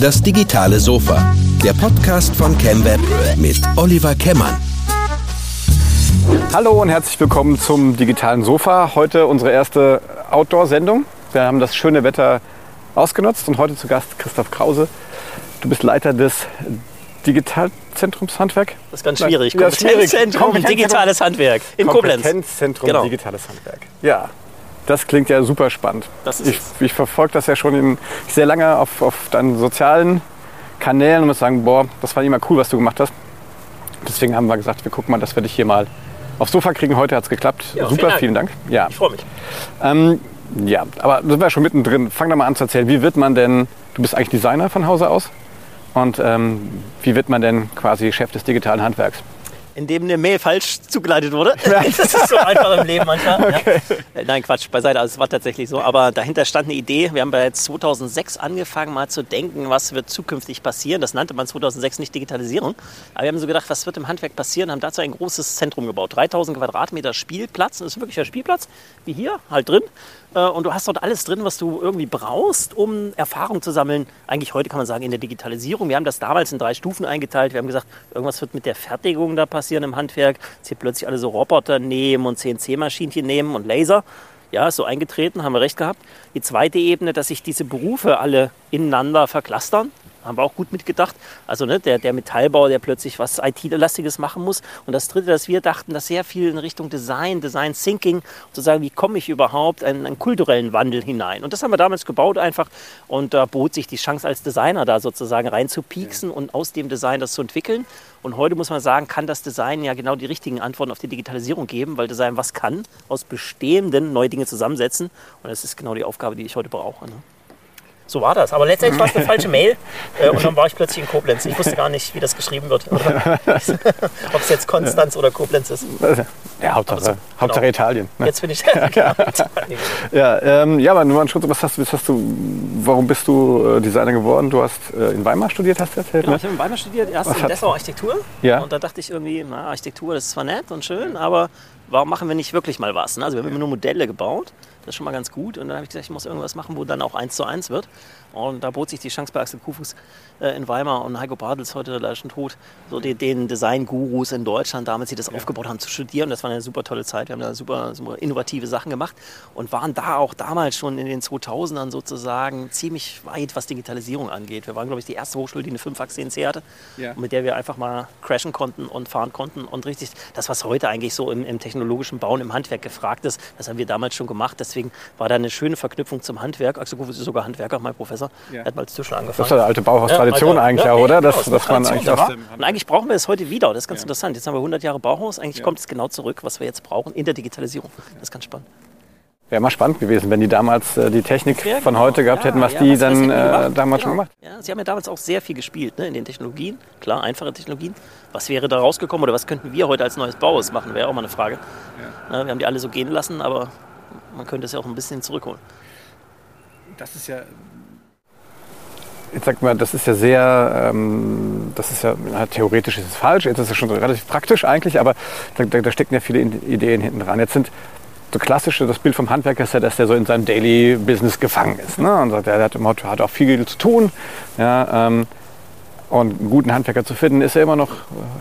Das digitale Sofa. Der Podcast von ChemWeb mit Oliver Kemmern. Hallo und herzlich willkommen zum digitalen Sofa. Heute unsere erste Outdoor-Sendung. Wir haben das schöne Wetter ausgenutzt und heute zu Gast Christoph Krause. Du bist Leiter des Digitalzentrums Handwerk. Das ist ganz schwierig. Ja, schwierig. Kompetenzzentrum Digitales Handwerk in Koblenz. Kompetenzzentrum Genau. Digitales Handwerk. Ja, das klingt ja super spannend. Ich ich verfolge das ja schon in, sehr lange auf, auf deinen sozialen Kanälen und muss sagen, boah, das war immer cool, was du gemacht hast. Deswegen haben wir gesagt, wir gucken mal, dass wir dich hier mal aufs Sofa kriegen. Heute hat es geklappt. Ja, super, vielen vielen Dank. Ja. Ich freue mich. Ähm, ja, aber sind wir schon mittendrin. Fang doch mal an zu erzählen. Wie wird man denn, du bist eigentlich Designer von Hause aus? Und ähm, wie wird man denn quasi Chef des digitalen Handwerks? Indem eine Mail falsch zugeleitet wurde. Das ist so einfach im Leben manchmal. Ja. Äh, Nein, Quatsch, beiseite. Also es war tatsächlich so. Aber dahinter stand eine Idee. Wir haben bereits 2006 angefangen, mal zu denken, was wird zukünftig passieren. Das nannte man 2006 nicht Digitalisierung. Aber wir haben so gedacht, was wird im Handwerk passieren? Haben dazu ein großes Zentrum gebaut. 3000 Quadratmeter Spielplatz. Das ist wirklich ein Spielplatz, wie hier, halt drin. Äh, Und du hast dort alles drin, was du irgendwie brauchst, um Erfahrung zu sammeln. Eigentlich heute kann man sagen, in der Digitalisierung. Wir haben das damals in drei Stufen eingeteilt. Wir haben gesagt, irgendwas wird mit der Fertigung da passieren im Handwerk. Jetzt hier plötzlich alle so Roboter nehmen und CNC-Maschinchen nehmen und Laser. Ja, ist so eingetreten, haben wir recht gehabt. Die zweite Ebene, dass sich diese Berufe alle ineinander verklustern. Haben wir auch gut mitgedacht. Also ne, der, der Metallbau, der plötzlich was IT-lastiges machen muss. Und das dritte, dass wir dachten, dass sehr viel in Richtung Design, Design Thinking, zu sagen, wie komme ich überhaupt in einen kulturellen Wandel hinein. Und das haben wir damals gebaut einfach. Und da bot sich die Chance als Designer da sozusagen reinzupieksen und aus dem Design das zu entwickeln. Und heute muss man sagen, kann das Design ja genau die richtigen Antworten auf die Digitalisierung geben, weil Design was kann, aus bestehenden neue Dinge zusammensetzen. Und das ist genau die Aufgabe, die ich heute brauche. Ne? So war das. Aber letztendlich war es eine falsche Mail äh, und dann war ich plötzlich in Koblenz. Ich wusste gar nicht, wie das geschrieben wird. Ob es jetzt Konstanz oder Koblenz ist. Ja, Hauptsache, Also, Hauptsache genau. Italien. Ne? Jetzt bin ich ja. Ja, ähm, ja, aber nur Schritt, was hast, du- was hast du, warum bist du äh, Designer geworden? Du hast äh, in Weimar studiert, hast du erzählt, Genau, ne? ich habe in Weimar studiert, erst Was in Dessau Architektur. Ja. Und da dachte ich irgendwie, na, Architektur, das ist zwar nett und schön, aber warum machen wir nicht wirklich mal was? Ne? Also wir haben immer nur Modelle gebaut, das ist schon mal ganz gut. Und dann habe ich gesagt, ich muss irgendwas machen, wo dann auch eins zu eins wird. Und da bot sich die Chance bei Axel Kufus äh, in Weimar und Heiko Bartels, heute leider schon tot, so die, den Design-Gurus in Deutschland damals, die das aufgebaut haben, zu studieren. Das war eine super tolle Zeit. Wir haben da super, super innovative Sachen gemacht und waren da auch damals schon in den 2000ern sozusagen ziemlich weit, was Digitalisierung angeht. Wir waren, glaube ich, die erste Hochschule, die eine 5-Achs-CNC hatte, Ja. mit der wir einfach mal crashen konnten und fahren konnten. Und richtig, das, was heute eigentlich so im, im technologischen Bauen, im Handwerk gefragt ist, das haben wir damals schon gemacht. Deswegen war da eine schöne Verknüpfung zum Handwerk. Axel Kufus ist sogar Handwerker, mein Professor. Ja. Er hat mal als Tischler Das ist angefangen. ja eine alte Bauhaustradition Ja, Alter, eigentlich ja, auch, oder? genau, Dass, ist eine dass man Tradition, eigentlich dem Und eigentlich brauchen wir es heute wieder. Das ist ganz interessant. Jetzt haben wir 100 Jahre Bauhaus. Eigentlich kommt es genau zurück, was wir jetzt brauchen in der Digitalisierung. Das ist ganz spannend. Wäre mal spannend gewesen, wenn die damals äh, die Technik Ja, von genau. heute gehabt Ja, hätten, was ja, die was- dann äh, damals schon Genau. gemacht. Ja, sie haben ja damals auch sehr viel gespielt ne, in den Technologien. Klar, einfache Technologien. Was wäre da rausgekommen oder was könnten wir heute als neues Bauhaus machen? Wäre auch mal eine Frage. Ja, wir haben die alle so gehen lassen, aber man könnte es ja auch ein bisschen zurückholen. Das ist ja. Jetzt sag mal, das ist ja sehr, ähm, das ist ja na, theoretisch ist es falsch, jetzt ist es schon relativ praktisch eigentlich, aber da, da, stecken ja viele Ideen hinten dran. Jetzt sind so klassische, das Bild vom Handwerker ist ja, dass der so in seinem Daily Business gefangen ist. Ne? Und sagt, der hat, hat auch viel zu tun. Ja, ähm, und einen guten Handwerker zu finden, ist ja immer noch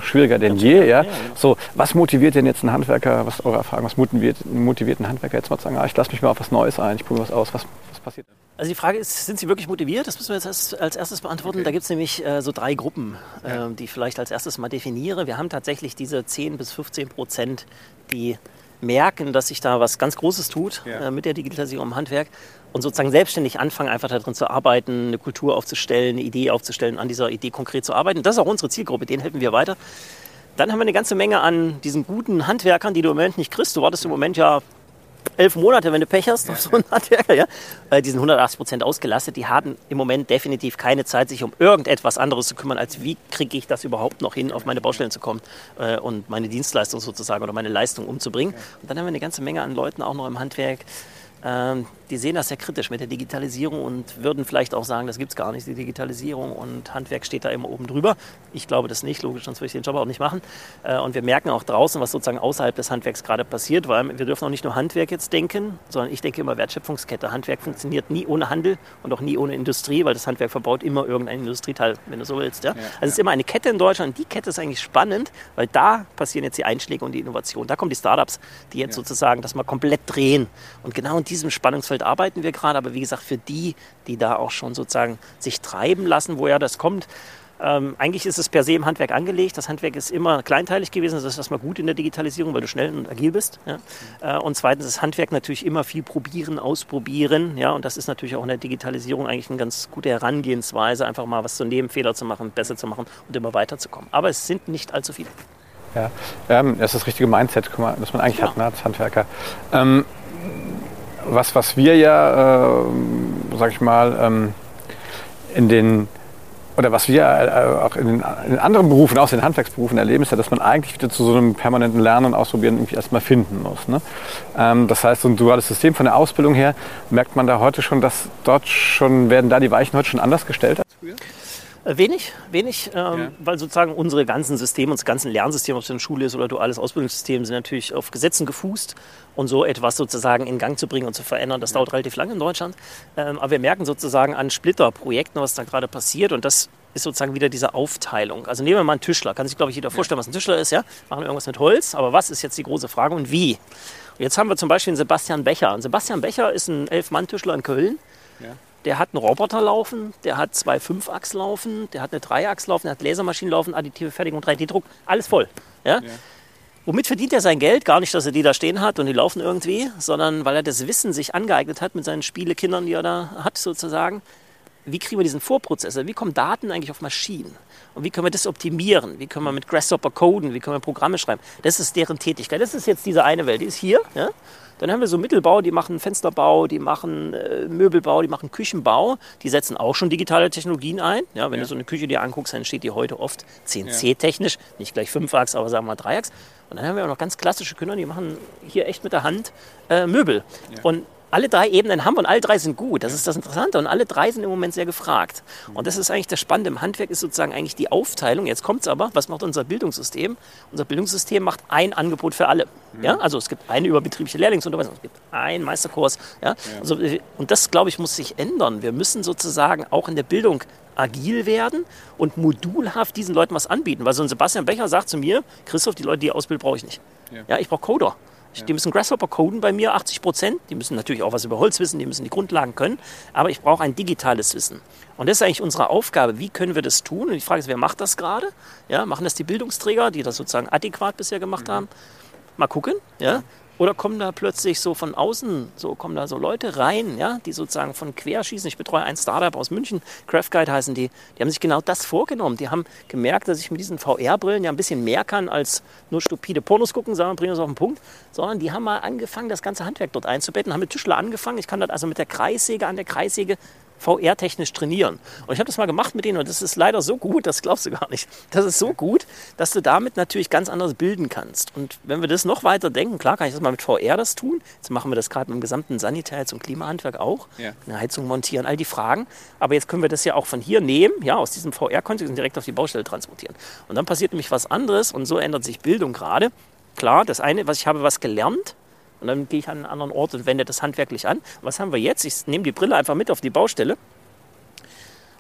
schwieriger denn je. Ja? So, was motiviert denn jetzt einen Handwerker, was ist eure Erfahrung, was motiviert, motiviert einen Handwerker jetzt mal zu sagen, ah, ich lasse mich mal auf was Neues ein, ich probiere was aus, was, was passiert? Also die Frage ist, sind Sie wirklich motiviert? Das müssen wir jetzt erst als erstes beantworten. Da gibt es nämlich äh, so drei Gruppen, äh, die ich vielleicht als erstes mal definiere. Wir haben tatsächlich diese 10 bis 15 Prozent, die merken, dass sich da was ganz Großes tut Ja. äh, mit der Digitalisierung im Handwerk und sozusagen selbstständig anfangen, einfach darin zu arbeiten, eine Kultur aufzustellen, eine Idee aufzustellen, an dieser Idee konkret zu arbeiten. Das ist auch unsere Zielgruppe, denen helfen wir weiter. Dann haben wir eine ganze Menge an diesen guten Handwerkern, die du im Moment nicht kriegst. Du wartest im Moment ja elf Monate, wenn du Pech hast, auf so einen Handwerker, ja. Äh, Die sind 180 Prozent ausgelastet. Die haben im Moment definitiv keine Zeit, sich um irgendetwas anderes zu kümmern, als wie kriege ich das überhaupt noch hin, auf meine Baustellen zu kommen äh, und meine Dienstleistung sozusagen oder meine Leistung umzubringen. Und dann haben wir eine ganze Menge an Leuten auch noch im Handwerk, ähm, die sehen das sehr kritisch mit der Digitalisierung und würden vielleicht auch sagen, das gibt es gar nicht, die Digitalisierung und Handwerk steht da immer oben drüber. Ich glaube das nicht, logisch, sonst würde ich den Job auch nicht machen. Äh, und wir merken auch draußen, was sozusagen außerhalb des Handwerks gerade passiert, weil wir dürfen auch nicht nur Handwerk jetzt denken, sondern ich denke immer Wertschöpfungskette. Handwerk funktioniert nie ohne Handel und auch nie ohne Industrie, weil das Handwerk verbaut immer irgendein Industrieteil, wenn du so willst. Ja? ja also es ist immer eine Kette in Deutschland. Die Kette ist eigentlich spannend, weil da passieren jetzt die Einschläge und die Innovation. Da kommen die Startups, die jetzt ja. sozusagen das mal komplett drehen. Und genau in diesem Spannungsfeld arbeiten wir gerade aber wie gesagt, für die, die da auch schon sozusagen sich treiben lassen, woher das kommt, ähm, eigentlich ist es per se im Handwerk angelegt. Das Handwerk ist immer kleinteilig gewesen. Das ist erstmal gut in der Digitalisierung, weil du schnell und agil bist. Ja? Äh, und zweitens ist Handwerk natürlich immer viel probieren, ausprobieren. Ja? Und das ist natürlich auch in der Digitalisierung eigentlich eine ganz gute Herangehensweise, einfach mal was zu nehmen, Fehler zu machen, besser zu machen und immer weiterzukommen. Aber es sind nicht allzu viele. Ja, ähm, das ist das richtige Mindset, das man eigentlich ja. hat ne, als Handwerker. Ähm, was, was wir ja, äh, sag ich mal, ähm, in den oder was wir äh, auch in, den, in anderen Berufen, aus den Handwerksberufen erleben, ist ja, dass man eigentlich wieder zu so einem permanenten Lernen und Ausprobieren irgendwie erstmal finden muss. Ne? Ähm, das heißt, so ein duales System von der Ausbildung her, merkt man da heute schon, dass dort schon, werden da die Weichen heute schon anders gestellt als früher? Äh, wenig, wenig, ähm, ja. weil sozusagen unsere ganzen Systeme, unsere ganzen Lernsysteme, ob es in der Schule ist oder duales Ausbildungssystem, sind natürlich auf Gesetzen gefußt und so etwas sozusagen in Gang zu bringen und zu verändern, das ja. dauert relativ lange in Deutschland. Ähm, aber wir merken sozusagen an Splitterprojekten, was da gerade passiert und das ist sozusagen wieder diese Aufteilung. Also nehmen wir mal einen Tischler, kann sich glaube ich jeder vorstellen, was ein Tischler ist, ja? Machen irgendwas mit Holz, aber was ist jetzt die große Frage und wie? Und jetzt haben wir zum Beispiel den Sebastian Becher. Und Sebastian Becher ist ein Elf-Mann-Tischler in Köln. Der hat einen Roboter laufen, der hat zwei Fünfachs laufen, der hat eine Dreiachs laufen, der hat Lasermaschinen laufen, additive Fertigung, 3D-Druck, alles voll. Ja? ja? Womit verdient er sein Geld? Gar nicht, dass er die da stehen hat und die laufen irgendwie, sondern weil er das Wissen sich angeeignet hat mit seinen Spielekindern, die er da hat sozusagen. Wie kriegen wir diesen Vorprozessor? Wie kommen Daten eigentlich auf Maschinen? Und wie können wir das optimieren? Wie können wir mit Grasshopper coden? Wie können wir Programme schreiben? Das ist deren Tätigkeit. Das ist jetzt diese eine Welt, die ist hier. Ja? Dann haben wir so Mittelbau, die machen Fensterbau, die machen äh, Möbelbau, die machen Küchenbau. Die setzen auch schon digitale Technologien ein. Ja, wenn ja. du so eine Küche dir anguckst, dann steht die heute oft CNC-technisch, nicht gleich 5-Achs, aber sagen wir mal 3-Achs. Und dann haben wir auch noch ganz klassische Künstler, die machen hier echt mit der Hand äh, Möbel. Und alle drei Ebenen haben wir und alle drei sind gut. Das ist das Interessante. Und alle drei sind im Moment sehr gefragt. Und das ist eigentlich das Spannende im Handwerk, ist sozusagen eigentlich die Aufteilung. Jetzt kommt es aber, was macht unser Bildungssystem? Unser Bildungssystem macht ein Angebot für alle. Ja? Also es gibt eine überbetriebliche Lehrlingsunterweisung, es gibt einen Meisterkurs. Ja? Also, und das, glaube ich, muss sich ändern. Wir müssen sozusagen auch in der Bildung agil werden und modulhaft diesen Leuten was anbieten. Weil so ein Sebastian Becher sagt zu mir, Christoph, die Leute, die ausbilden, brauche ich nicht. Ja, ja ich brauche Coder. Ja. Die müssen Grasshopper coden bei mir, 80 Prozent. Die müssen natürlich auch was über Holz wissen, die müssen die Grundlagen können. Aber ich brauche ein digitales Wissen. Und das ist eigentlich unsere Aufgabe. Wie können wir das tun? Und die Frage ist, wer macht das gerade? Ja, machen das die Bildungsträger, die das sozusagen adäquat bisher gemacht mhm. haben? Mal gucken. Ja? Oder kommen da plötzlich so von außen, so kommen da so Leute rein, ja, die sozusagen von quer schießen. Ich betreue ein Startup aus München, Craft Guide heißen die. Die haben sich genau das vorgenommen. Die haben gemerkt, dass ich mit diesen VR-Brillen ja ein bisschen mehr kann als nur stupide Pornos gucken, sagen bringen es auf den Punkt. Sondern die haben mal angefangen, das ganze Handwerk dort einzubetten, haben mit Tischler angefangen. Ich kann dort also mit der Kreissäge an der Kreissäge VR-technisch trainieren. Und ich habe das mal gemacht mit denen und das ist leider so gut, das glaubst du gar nicht. Das ist so gut, dass du damit natürlich ganz anders bilden kannst. Und wenn wir das noch weiter denken, klar kann ich das mal mit VR das tun. Jetzt machen wir das gerade mit dem gesamten Sanitäts- und Klimahandwerk auch. Ja. Eine Heizung montieren, all die Fragen. Aber jetzt können wir das ja auch von hier nehmen, ja, aus diesem VR-Kontext und direkt auf die Baustelle transportieren. Und dann passiert nämlich was anderes und so ändert sich Bildung gerade. Klar, das eine, was ich habe was gelernt, und dann gehe ich an einen anderen Ort und wende das handwerklich an. Was haben wir jetzt? Ich nehme die Brille einfach mit auf die Baustelle.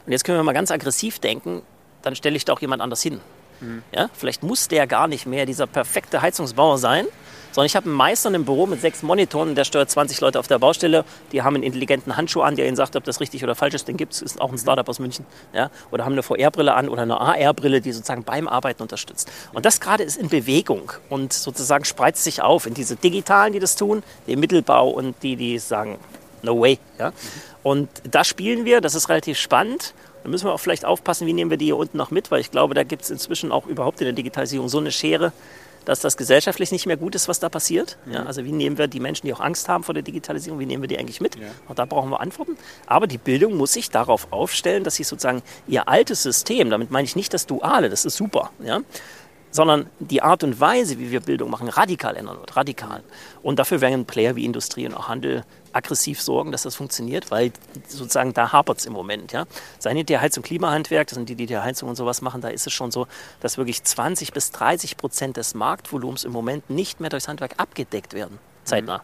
Und jetzt können wir mal ganz aggressiv denken, dann stelle ich da auch jemand anders hin. Mhm. Ja? Vielleicht muss der gar nicht mehr dieser perfekte Heizungsbauer sein, sondern ich habe einen Meister im Büro mit sechs Monitoren, der steuert 20 Leute auf der Baustelle, die haben einen intelligenten Handschuh an, der ihnen sagt, ob das richtig oder falsch ist. Den gibt es, ist auch ein Startup aus München. Ja? Oder haben eine VR-Brille an oder eine AR-Brille, die sozusagen beim Arbeiten unterstützt. Und das gerade ist in Bewegung und sozusagen spreizt sich auf in diese Digitalen, die das tun, den Mittelbau und die, die sagen, no way. Ja? Und da spielen wir, das ist relativ spannend. Da müssen wir auch vielleicht aufpassen, wie nehmen wir die hier unten noch mit, weil ich glaube, da gibt es inzwischen auch überhaupt in der Digitalisierung so eine Schere, dass das gesellschaftlich nicht mehr gut ist, was da passiert. Mhm. Ja, also wie nehmen wir die Menschen, die auch Angst haben vor der Digitalisierung, wie nehmen wir die eigentlich mit? Ja. Auch da brauchen wir Antworten. Aber die Bildung muss sich darauf aufstellen, dass sie sozusagen ihr altes System, damit meine ich nicht das Duale, das ist super, ja, sondern die Art und Weise, wie wir Bildung machen, radikal ändern wird, radikal. Und dafür werden Player wie Industrie und auch Handel aggressiv sorgen, dass das funktioniert, weil sozusagen da hapert es im Moment. Ja. Sanitär, und Klimahandwerk, das sind die, die die Heizung und sowas machen, da ist es schon so, dass wirklich 20 bis 30 Prozent des Marktvolumens im Moment nicht mehr durchs Handwerk abgedeckt werden, zeitnah. Mhm.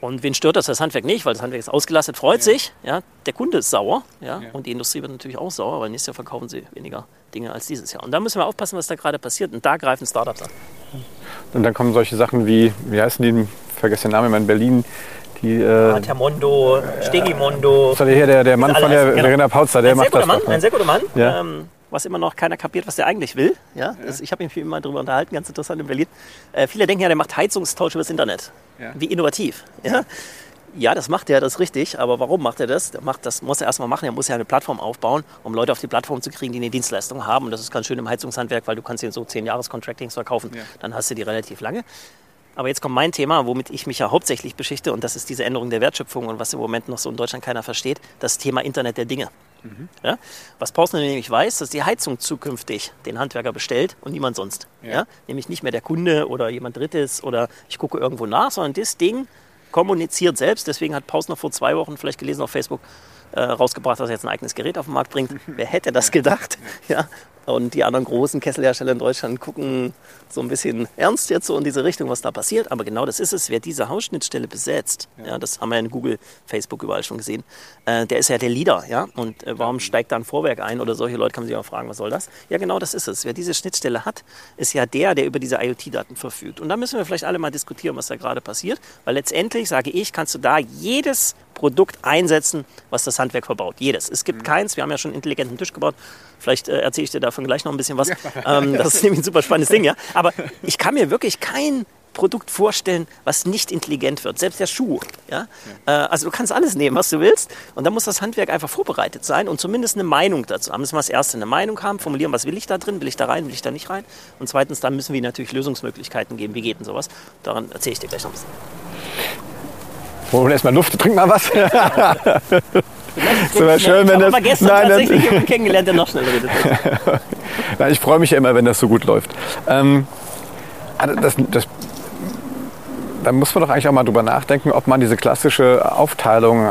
Und wen stört das? Das Handwerk nicht, weil das Handwerk ist ausgelastet, freut ja. sich. Ja, der Kunde ist sauer. Ja, ja, Und die Industrie wird natürlich auch sauer, weil nächstes Jahr verkaufen sie weniger Dinge als dieses Jahr. Und da müssen wir aufpassen, was da gerade passiert. Und da greifen Startups an. Und dann kommen solche Sachen wie, wie heißen die, vergesse den Namen, in Berlin, die, äh, Termondo, Stegimondo. Das war hier der, der Mann von der genau. Verena Pautzer, der ein macht das. Mann, doch, ne? Ein sehr guter Mann. Ja. Ähm, was immer noch keiner kapiert, was der eigentlich will. Ja? ja. Das, ich habe mich immer darüber unterhalten, ganz interessant in Berlin. Äh, viele denken ja, der macht Heizungstausch übers Internet. Ja. Wie innovativ. Ja? Ja, das macht er, das ist richtig. Aber warum macht er das? Der macht, das muss er erstmal machen. Er muss ja eine Plattform aufbauen, um Leute auf die Plattform zu kriegen, die eine Dienstleistung haben. Und das ist ganz schön im Heizungshandwerk, weil du kannst dir so 10 Jahres Contractings verkaufen. Ja. Dann hast du die relativ lange. Aber jetzt kommt mein Thema, womit ich mich ja hauptsächlich beschichte, und das ist diese Änderung der Wertschöpfung und was im Moment noch so in Deutschland keiner versteht, das Thema Internet der Dinge. Mhm. Ja? Was Pausner nämlich weiß, dass die Heizung zukünftig den Handwerker bestellt und niemand sonst. Ja. ja. Nämlich nicht mehr der Kunde oder jemand Drittes oder ich gucke irgendwo nach, sondern das Ding kommuniziert selbst. Deswegen hat Pausner vor zwei Wochen vielleicht gelesen auf Facebook äh, rausgebracht, dass er jetzt ein eigenes Gerät auf den Markt bringt. Wer hätte das gedacht? Ja, und die anderen großen Kesselhersteller in Deutschland gucken so ein bisschen ernst jetzt so in diese Richtung, was da passiert. Aber genau das ist es. Wer diese Hausschnittstelle besetzt, ja. ja das haben wir in Google, Facebook überall schon gesehen, äh, der ist ja der Leader. Ja? Und äh, warum steigt da ein Vorwerk ein oder solche Leute kann man sich auch fragen, was soll das? Ja, genau das ist es. Wer diese Schnittstelle hat, ist ja der, der über diese IoT-Daten verfügt. Und da müssen wir vielleicht alle mal diskutieren, was da gerade passiert. Weil letztendlich, sage ich, kannst du da jedes Produkt einsetzen, was das Handwerk verbaut. Jedes. Es gibt mhm. keins. Wir haben ja schon einen intelligenten Tisch gebaut. Vielleicht äh, erzähle ich dir davon gleich noch ein bisschen was. Ähm, das ist nämlich ein super spannendes Ding, ja. Aber ich kann mir wirklich kein Produkt vorstellen, was nicht intelligent wird. Selbst der Schuh. Ja? ja. Äh, also du kannst alles nehmen, was du willst. Und dann muss das Handwerk einfach vorbereitet sein und zumindest eine Meinung dazu haben. Müssen wir das erste eine Meinung haben, formulieren, was will ich da drin, will ich da rein, will ich da nicht rein. Und zweitens, dann müssen wir natürlich Lösungsmöglichkeiten geben. Wie geht denn sowas? Daran erzähle ich dir gleich noch ein bisschen. Holen wir erstmal Luft, trink mal was. so schön, wenn das. Aber gestern nein, tatsächlich jemanden kennengelernt, der noch schneller redet. nein, ich freue mich ja immer, wenn das so gut läuft. Ähm, also das, das da muss man doch eigentlich auch mal drüber nachdenken, ob man diese klassische Aufteilung äh,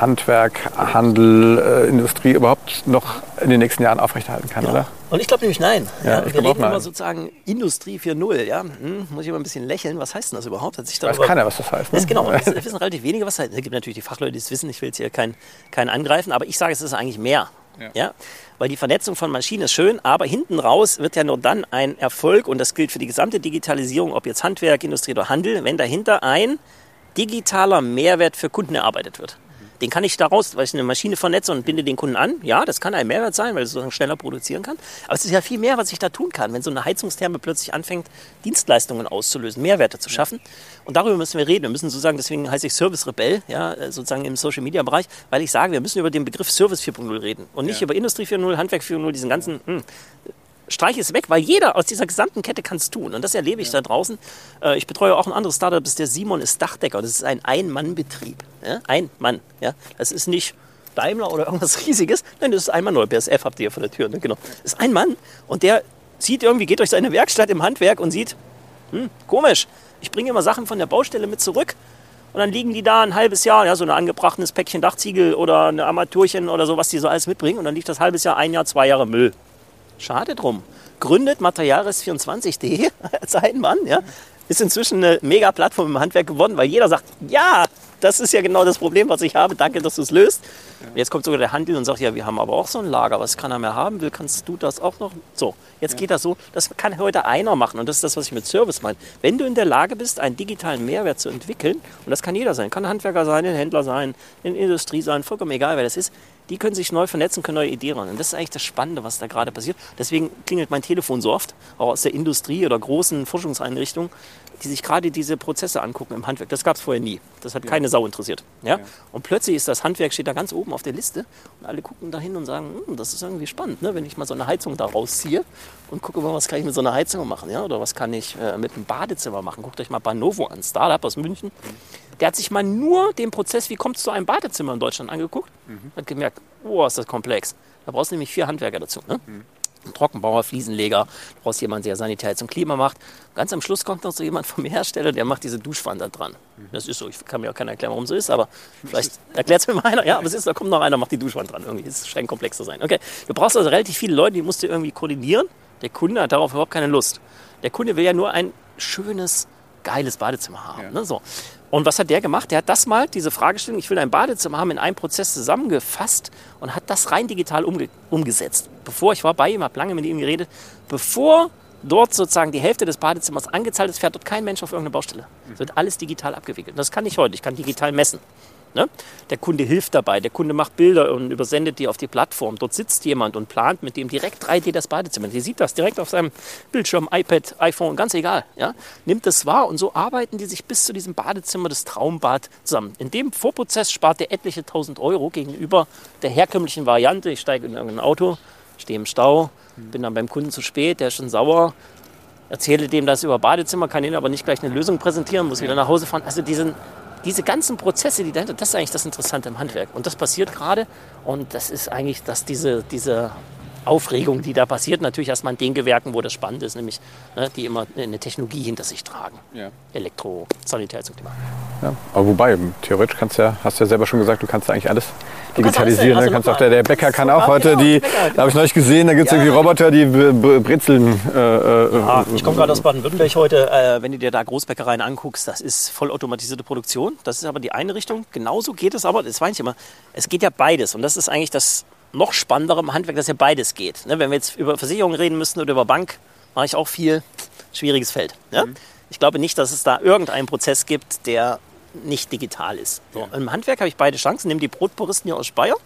Handwerk, Handel, äh, Industrie überhaupt noch in den nächsten Jahren aufrechterhalten kann, ja. oder? Und ich glaube nämlich nein. Ja, ja, wir reden immer sozusagen Industrie 4.0. Ja? Hm, muss ich immer ein bisschen lächeln. Was heißt denn das überhaupt? Hat sich weiß keiner, was das heißt. Ne? Das genau, das wissen relativ wenige, was das heißt. Es gibt natürlich die Fachleute, die es wissen. Ich will jetzt hier keinen kein angreifen, aber ich sage, es ist eigentlich mehr. Ja. ja. Weil die Vernetzung von Maschinen ist schön, aber hinten raus wird ja nur dann ein Erfolg, und das gilt für die gesamte Digitalisierung, ob jetzt Handwerk, Industrie oder Handel, wenn dahinter ein digitaler Mehrwert für Kunden erarbeitet wird. Den kann ich daraus, weil ich eine Maschine vernetze und binde den Kunden an. Ja, das kann ein Mehrwert sein, weil es sozusagen schneller produzieren kann. Aber es ist ja viel mehr, was ich da tun kann, wenn so eine Heizungstherme plötzlich anfängt, Dienstleistungen auszulösen, Mehrwerte zu schaffen. Und darüber müssen wir reden. Wir müssen sozusagen, deswegen heiße ich Service Rebell, ja, sozusagen im Social Media Bereich, weil ich sage, wir müssen über den Begriff Service 4.0 reden und nicht ja. über Industrie 4.0, Handwerk 4.0, diesen ganzen, hm, streich es weg, weil jeder aus dieser gesamten Kette kann es tun. Und das erlebe ich ja. da draußen. Äh, ich betreue auch ein anderes Startup, das ist der Simon ist Dachdecker. Das ist ein Ein-Mann-Betrieb. Ja? Ein Mann. Ja? Das ist nicht Daimler oder irgendwas Riesiges. Nein, das ist ein Mann. Oder BSF habt ihr ja vor der Tür. Ne? Genau. Das ist ein Mann und der sieht irgendwie, geht durch seine Werkstatt im Handwerk und sieht, hm, komisch, ich bringe immer Sachen von der Baustelle mit zurück. Und dann liegen die da ein halbes Jahr, ja, so ein angebrachtes Päckchen Dachziegel oder eine Armaturchen oder so, was die so alles mitbringen. Und dann liegt das halbes Jahr, ein Jahr, zwei Jahre Müll. Schade drum. Gründet Materialrest24.de als ein Mann, ja. Ist inzwischen eine mega Plattform im Handwerk geworden, weil jeder sagt, ja, das ist ja genau das Problem, was ich habe. Danke, dass du es löst. Ja. Jetzt kommt sogar der Handel und sagt, ja, wir haben aber auch so ein Lager. Was kann er mehr haben will, kannst du das auch noch? So, jetzt ja. geht das so. Das kann heute einer machen. Und das ist das, was ich mit Service meine. Wenn du in der Lage bist, einen digitalen Mehrwert zu entwickeln, und das kann jeder sein, kann ein Handwerker sein, ein Händler sein, eine Industrie sein, vollkommen egal, wer das ist, die können sich neu vernetzen, können neue Ideen ran. Und das ist eigentlich das Spannende, was da gerade passiert. Deswegen klingelt mein Telefon so oft, auch aus der Industrie oder großen Forschungseinrichtungen, die sich gerade diese Prozesse angucken im Handwerk. Das gab es vorher nie. Das hat ja. keine Sau interessiert. Ja? ja? Und plötzlich ist das Handwerk, steht da ganz oben auf der Liste und alle gucken da hin und sagen, hm, das ist irgendwie spannend, ne? wenn ich mal so eine Heizung da rausziehe und gucke mal, was kann ich mit so einer Heizung machen, ja? oder was kann ich äh, mit einem Badezimmer machen. Guckt euch mal Banovo an, Startup aus München. Der hat sich mal nur den Prozess, wie kommt es zu einem Badezimmer in Deutschland angeguckt, mhm. hat gemerkt, oh, ist das komplex. Da brauchst du nämlich vier Handwerker dazu. Ne? Mhm. Trockenbauer, Fliesenleger, du brauchst jemanden, der Sanität und Klima macht. Ganz am Schluss kommt noch so jemand vom Hersteller, der macht diese Duschwand da dran. Das ist so, ich kann mir auch keiner erklären, warum so ist, aber vielleicht erklärt es mir mal einer. Ja, aber es ist, da kommt noch einer, macht die Duschwand dran. Irgendwie, es scheint komplex zu sein. Okay, du brauchst also relativ viele Leute, die musst du irgendwie koordinieren. Der Kunde hat darauf überhaupt keine Lust. Der Kunde will ja nur ein schönes, geiles Badezimmer haben. Ja. Ne? So. Und was hat der gemacht? Der hat das mal, diese Fragestellung, ich will ein Badezimmer haben, in einem Prozess zusammengefasst und hat das rein digital umge umgesetzt. Bevor ich war bei ihm, habe lange mit ihm geredet, bevor dort sozusagen die Hälfte des Badezimmers angezahlt ist, fährt dort kein Mensch auf irgendeine Baustelle. Es wird alles digital abgewickelt. Das kann ich heute. Ich kann digital messen. Ne? Der Kunde hilft dabei, der Kunde macht Bilder und übersendet die auf die Plattform. Dort sitzt jemand und plant mit dem direkt 3D das Badezimmer. Der sieht das direkt auf seinem Bildschirm, iPad, iPhone, ganz egal. Ja? Nimmt das wahr und so arbeiten die sich bis zu diesem Badezimmer, das Traumbad zusammen. In dem Vorprozess spart er etliche tausend Euro gegenüber der herkömmlichen Variante. Ich steige in irgendein Auto, stehe im Stau, bin dann beim Kunden zu spät, der ist schon sauer, erzähle dem das über Badezimmer, kann ihnen aber nicht gleich eine Lösung präsentieren, muss wieder nach Hause fahren. Also diesen, diese ganzen Prozesse, die dahinter, das ist eigentlich das Interessante im Handwerk. Und das passiert gerade. Und das ist eigentlich, dass diese, diese Aufregung, die da passiert, natürlich erstmal in den Gewerken, wo das spannend ist, nämlich ne, die immer eine Technologie hinter sich tragen. Ja. Elektro, Sanitär zum Thema. Ja, aber wobei, theoretisch kannst du ja, hast du ja selber schon gesagt, du kannst eigentlich alles digitalisieren. Kannst, kannst auch, der, der Bäcker kann auch heute die, da habe ich neulich gesehen, da gibt es ja, irgendwie Roboter, die brezeln. Äh, äh, ja, ich komme gerade aus Baden-Württemberg heute. Äh, wenn du dir da Großbäckereien anguckst, das ist vollautomatisierte Produktion. Das ist aber die eine Richtung. Genauso geht es aber, das weiß ich immer, es geht ja beides. Und das ist eigentlich das noch spannendere im Handwerk, dass ja beides geht. Ne, wenn wir jetzt über Versicherungen reden müssen oder über Bank, mache ich auch viel. Schwieriges Feld. Ja? Mhm. Ich glaube nicht, dass es da irgendeinen Prozess gibt, der nicht digital ist. So, ja. Im Handwerk habe ich beide Chancen. Nimm die Brotpuristen hier aus Speyer.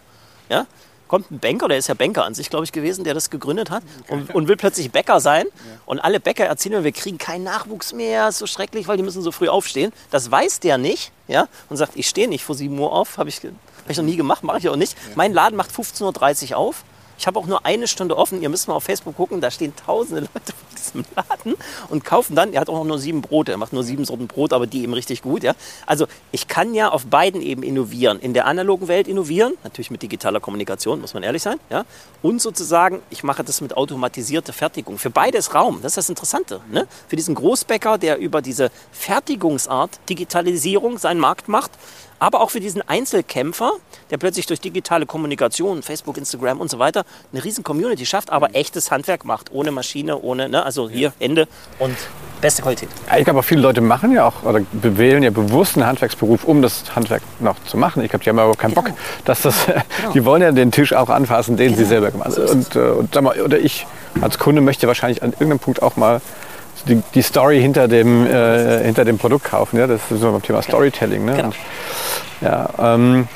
Ja? Kommt ein Banker, der ist ja Banker an sich, glaube ich, gewesen, der das gegründet hat und, und will plötzlich Bäcker sein. Ja. Und alle Bäcker erzählen, wir kriegen keinen Nachwuchs mehr, ist so schrecklich, weil die müssen so früh aufstehen. Das weiß der nicht ja? und sagt, ich stehe nicht vor 7 Uhr auf, habe ich, hab ich noch nie gemacht, mache ich auch nicht. Ja. Mein Laden macht 15.30 Uhr auf. Ich habe auch nur eine Stunde offen. Ihr müsst mal auf Facebook gucken, da stehen tausende Leute vor diesem Laden und kaufen dann. Er hat auch nur sieben Brote, er macht nur sieben Sorten Brot, aber die eben richtig gut. Ja? Also ich kann ja auf beiden eben innovieren. In der analogen Welt innovieren, natürlich mit digitaler Kommunikation, muss man ehrlich sein. Ja? Und sozusagen, ich mache das mit automatisierter Fertigung. Für beides Raum, das ist das Interessante. Ne? Für diesen Großbäcker, der über diese Fertigungsart Digitalisierung seinen Markt macht, aber auch für diesen Einzelkämpfer, der plötzlich durch digitale Kommunikation, Facebook, Instagram und so weiter eine riesen Community schafft, aber echtes Handwerk macht, ohne Maschine, ohne, ne, also hier Ende und beste Qualität. ich glaube, viele Leute machen ja auch oder wählen ja bewusst einen Handwerksberuf, um das Handwerk noch zu machen. Ich glaube, die haben aber keinen genau. Bock, dass das, genau. die wollen ja den Tisch auch anfassen, den genau. sie selber gemacht haben. Und, äh, und, sag mal, oder ich als Kunde möchte wahrscheinlich an irgendeinem Punkt auch mal die, die Story hinter dem, äh, hinter dem Produkt kaufen. Ja? Das ist so beim Thema Storytelling. Ne? Genau. Und, ja, ähm,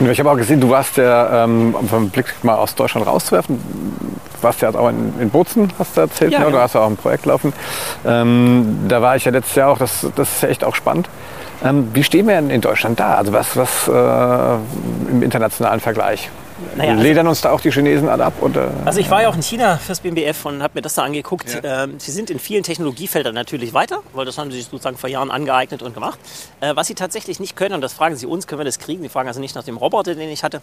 ich habe auch gesehen, du warst ja, ähm, um einen Blick mal aus Deutschland rauszuwerfen, du warst ja auch in, in Bozen, hast du erzählt, ja, ne? du genau. hast ja auch ein Projekt laufen. Ähm, da war ich ja letztes Jahr auch, das, das ist ja echt auch spannend. Ähm, wie stehen wir denn in Deutschland da? Also was, was äh, im internationalen Vergleich? Naja, also Ledern uns da auch die Chinesen alle ab? Oder? Also ich war ja auch in China fürs BMBF und habe mir das da angeguckt. Ja. Ähm, sie sind in vielen Technologiefeldern natürlich weiter, weil das haben sie sich sozusagen vor Jahren angeeignet und gemacht. Äh, was sie tatsächlich nicht können, und das fragen sie uns, können wir das kriegen? Sie fragen also nicht nach dem Roboter, den ich hatte.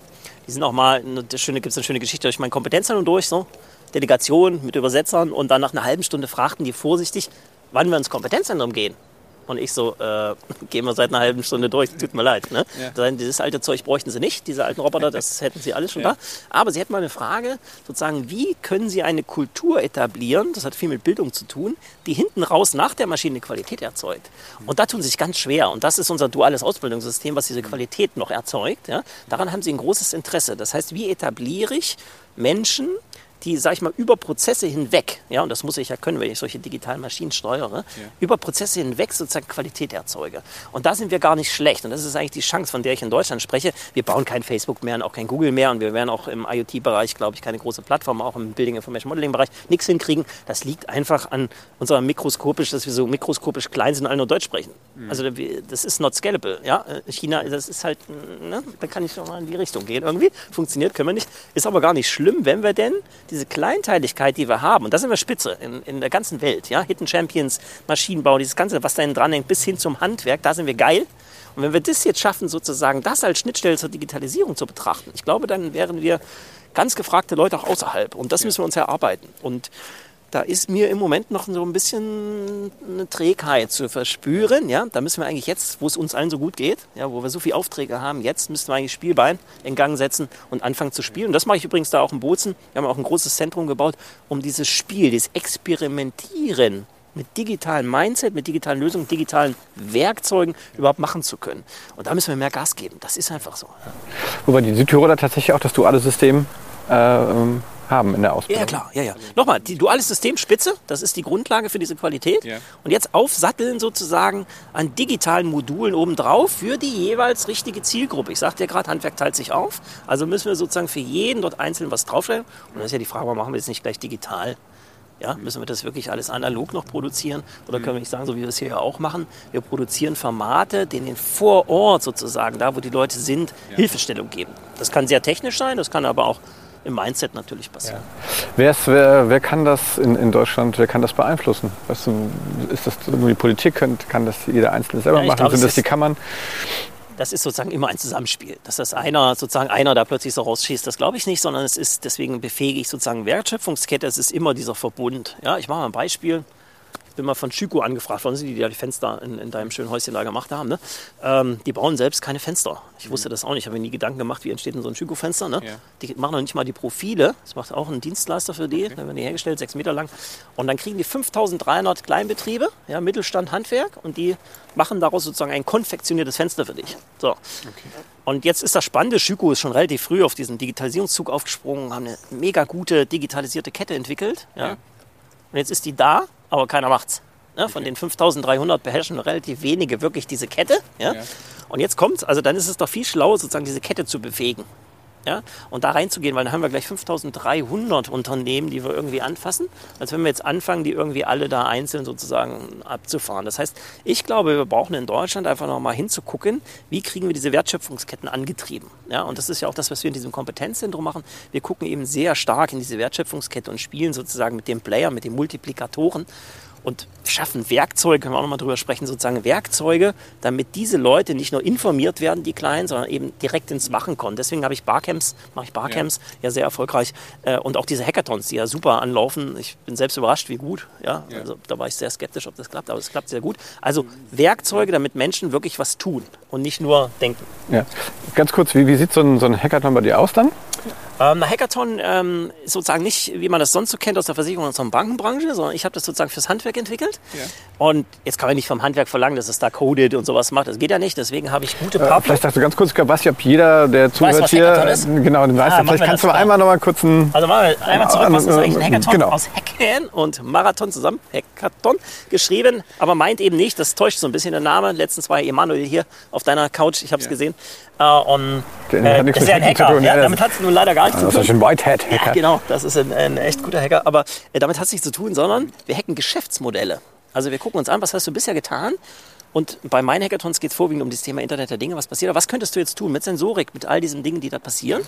Die sind auch mal, da gibt es eine schöne Geschichte durch mein Kompetenzzentrum durch, so. Delegation mit Übersetzern und dann nach einer halben Stunde fragten die vorsichtig, wann wir ins Kompetenzzentrum gehen. Und ich so, äh, gehen wir seit einer halben Stunde durch, tut mir leid. Ne? Ja. Dieses alte Zeug bräuchten sie nicht, diese alten Roboter, das hätten sie alles schon ja. da. Aber sie hätten mal eine Frage, sozusagen, wie können sie eine Kultur etablieren, das hat viel mit Bildung zu tun, die hinten raus nach der Maschine Qualität erzeugt. Und da tun sie sich ganz schwer. Und das ist unser duales Ausbildungssystem, was diese Qualität noch erzeugt. Ja? Daran haben sie ein großes Interesse. Das heißt, wie etabliere ich Menschen, die, sag ich mal, über Prozesse hinweg, ja, und das muss ich ja können, wenn ich solche digitalen Maschinen steuere, ja. über Prozesse hinweg sozusagen Qualität erzeuge. Und da sind wir gar nicht schlecht. Und das ist eigentlich die Chance, von der ich in Deutschland spreche. Wir bauen kein Facebook mehr und auch kein Google mehr und wir werden auch im IoT-Bereich, glaube ich, keine große Plattform, auch im Building Information Modeling-Bereich nichts hinkriegen. Das liegt einfach an unserer mikroskopisch, dass wir so mikroskopisch klein sind und alle nur Deutsch sprechen. Mhm. Also das ist not scalable. Ja? China, das ist halt, ne? da kann ich schon mal in die Richtung gehen irgendwie. Funktioniert, können wir nicht. Ist aber gar nicht schlimm, wenn wir denn diese Kleinteiligkeit, die wir haben, und da sind wir spitze in, in der ganzen Welt, ja, Hidden Champions, Maschinenbau, dieses Ganze, was da dran hängt, bis hin zum Handwerk, da sind wir geil. Und wenn wir das jetzt schaffen, sozusagen das als Schnittstelle zur Digitalisierung zu betrachten, ich glaube, dann wären wir ganz gefragte Leute auch außerhalb. Und das müssen wir uns erarbeiten. Und da ist mir im Moment noch so ein bisschen eine Trägheit zu verspüren. Ja? Da müssen wir eigentlich jetzt, wo es uns allen so gut geht, ja, wo wir so viele Aufträge haben, jetzt müssten wir eigentlich Spielbein in Gang setzen und anfangen zu spielen. Und das mache ich übrigens da auch in Bozen. Wir haben auch ein großes Zentrum gebaut, um dieses Spiel, dieses Experimentieren mit digitalen Mindset, mit digitalen Lösungen, digitalen Werkzeugen überhaupt machen zu können. Und da müssen wir mehr Gas geben. Das ist einfach so. Wobei die Südtiroler tatsächlich auch das duale System äh, ähm, haben in der Ausbildung. Ja, klar. Ja, ja. Nochmal, die duales System Spitze, das ist die Grundlage für diese Qualität. Ja. Und jetzt aufsatteln sozusagen an digitalen Modulen obendrauf für die jeweils richtige Zielgruppe. Ich sagte ja gerade, Handwerk teilt sich auf. Also müssen wir sozusagen für jeden dort einzeln was draufstellen. Und das ist ja die Frage, warum machen wir das nicht gleich digital? Ja, müssen wir das wirklich alles analog noch produzieren? Oder können wir nicht sagen, so wie wir es hier ja auch machen, wir produzieren Formate, denen vor Ort sozusagen, da wo die Leute sind, ja. Hilfestellung geben. Das kann sehr technisch sein, das kann aber auch im Mindset natürlich passieren. Ja. Wer, wer, kann das in, in Deutschland, wer kann das beeinflussen? Weißt du, ist das nur die Politik, kann, kann das jeder Einzelne selber ja, machen? Glaube, Sind das die Kammern? das ist sozusagen immer ein Zusammenspiel. Dass das einer sozusagen einer da plötzlich so rausschießt, das glaube ich nicht, sondern es ist deswegen befähige ich sozusagen Wertschöpfungskette. Es ist immer dieser Verbund. Ja, ich mache mal ein Beispiel bin mal von Schüko angefragt worden, die ja die Fenster in, in, deinem schönen Häuschen da gemacht haben. Ne? Ähm, die bauen selbst keine Fenster. Ich wusste das auch nicht. Ich habe mir nie Gedanken gemacht, wie entsteht denn so ein Schüko-Fenster. Ne? Ja. Die machen noch nicht mal die Profile. Das macht auch ein Dienstleister für die. Okay. Dann werden die hergestellt, sechs Meter lang. Und dann kriegen die 5300 Kleinbetriebe, ja, Mittelstand, Handwerk. Und die machen daraus sozusagen ein konfektioniertes Fenster für dich. So. Okay. Und jetzt ist das Spannende, Schüko ist schon relativ früh auf diesen Digitalisierungszug aufgesprungen, haben eine mega gute digitalisierte Kette entwickelt. Ja? ja. Und jetzt ist die da aber keiner macht's. Ne? Von okay. den 5300 beherrschen relativ wenige wirklich diese Kette. Ja? ja. Und jetzt kommt's, also dann ist es doch viel schlauer, sozusagen diese Kette zu bewegen. Ja? Und da reinzugehen, weil dann haben wir gleich 5300 Unternehmen, die wir irgendwie anfassen, als wenn wir jetzt anfangen, die irgendwie alle da einzeln sozusagen abzufahren. Das heißt, ich glaube, wir brauchen in Deutschland einfach nochmal hinzugucken, wie kriegen wir diese Wertschöpfungsketten angetrieben. Ja? Und das ist ja auch das, was wir in diesem Kompetenzzentrum machen. Wir gucken eben sehr stark in diese Wertschöpfungskette und spielen sozusagen mit dem Player, mit den Multiplikatoren und schaffen Werkzeuge, können wir auch nochmal drüber sprechen, sozusagen Werkzeuge, damit diese Leute nicht nur informiert werden, die Kleinen, sondern eben direkt ins Machen kommen. Deswegen habe ich Barcamps, mache ich Barcamps, ja. ja, sehr erfolgreich. Äh, und auch diese Hackathons, die ja super anlaufen. Ich bin selbst überrascht, wie gut. Ja? ja. Also da war ich sehr skeptisch, ob das klappt, aber es klappt sehr gut. Also Werkzeuge, damit Menschen wirklich was tun und nicht nur denken. Ja. Ganz kurz, wie, wie sieht so ein, so ein Hackathon bei dir aus dann? Ähm, ein Hackathon ähm, ist sozusagen nicht, wie man das sonst so kennt aus der Versicherung und der Bankenbranche, sondern ich habe das sozusagen fürs Handwerk entwickelt. Ja. Und jetzt kann man nicht vom Handwerk verlangen, dass es da codet und sowas macht. Das geht ja nicht. Deswegen habe ich gute Partner. Äh, vielleicht sagst du ganz kurz, nicht, ob jeder, der zuhört weiß, hier, ist? genau, den weiß. Ah, vielleicht kannst du einmal noch mal kurz ein... Also wir einmal zurück, was ist eigentlich ein Hackathon genau. aus Hacken und Marathon zusammen, Hackathon, geschrieben, aber meint eben nicht, das täuscht so ein bisschen der Name. Letztens war Emanuel hier auf deiner Couch, ich habe es ja. gesehen. Äh, und, äh, das ist ja ein Hacker. Ja, damit hat es nun leider gar nichts zu tun. Das ist ein Whitehead-Hacker. Ja, genau, das ist ein, ein, echt guter Hacker. Aber äh, damit hat es nichts zu tun, sondern wir hacken Geschäftsmodelle. Also wir gucken uns an, was hast du bisher getan? Und bei meinen Hackathons geht es vorwiegend um das Thema Internet der Dinge. Was passiert da? Was könntest du jetzt tun mit Sensorik, mit all diesen Dingen, die da passieren?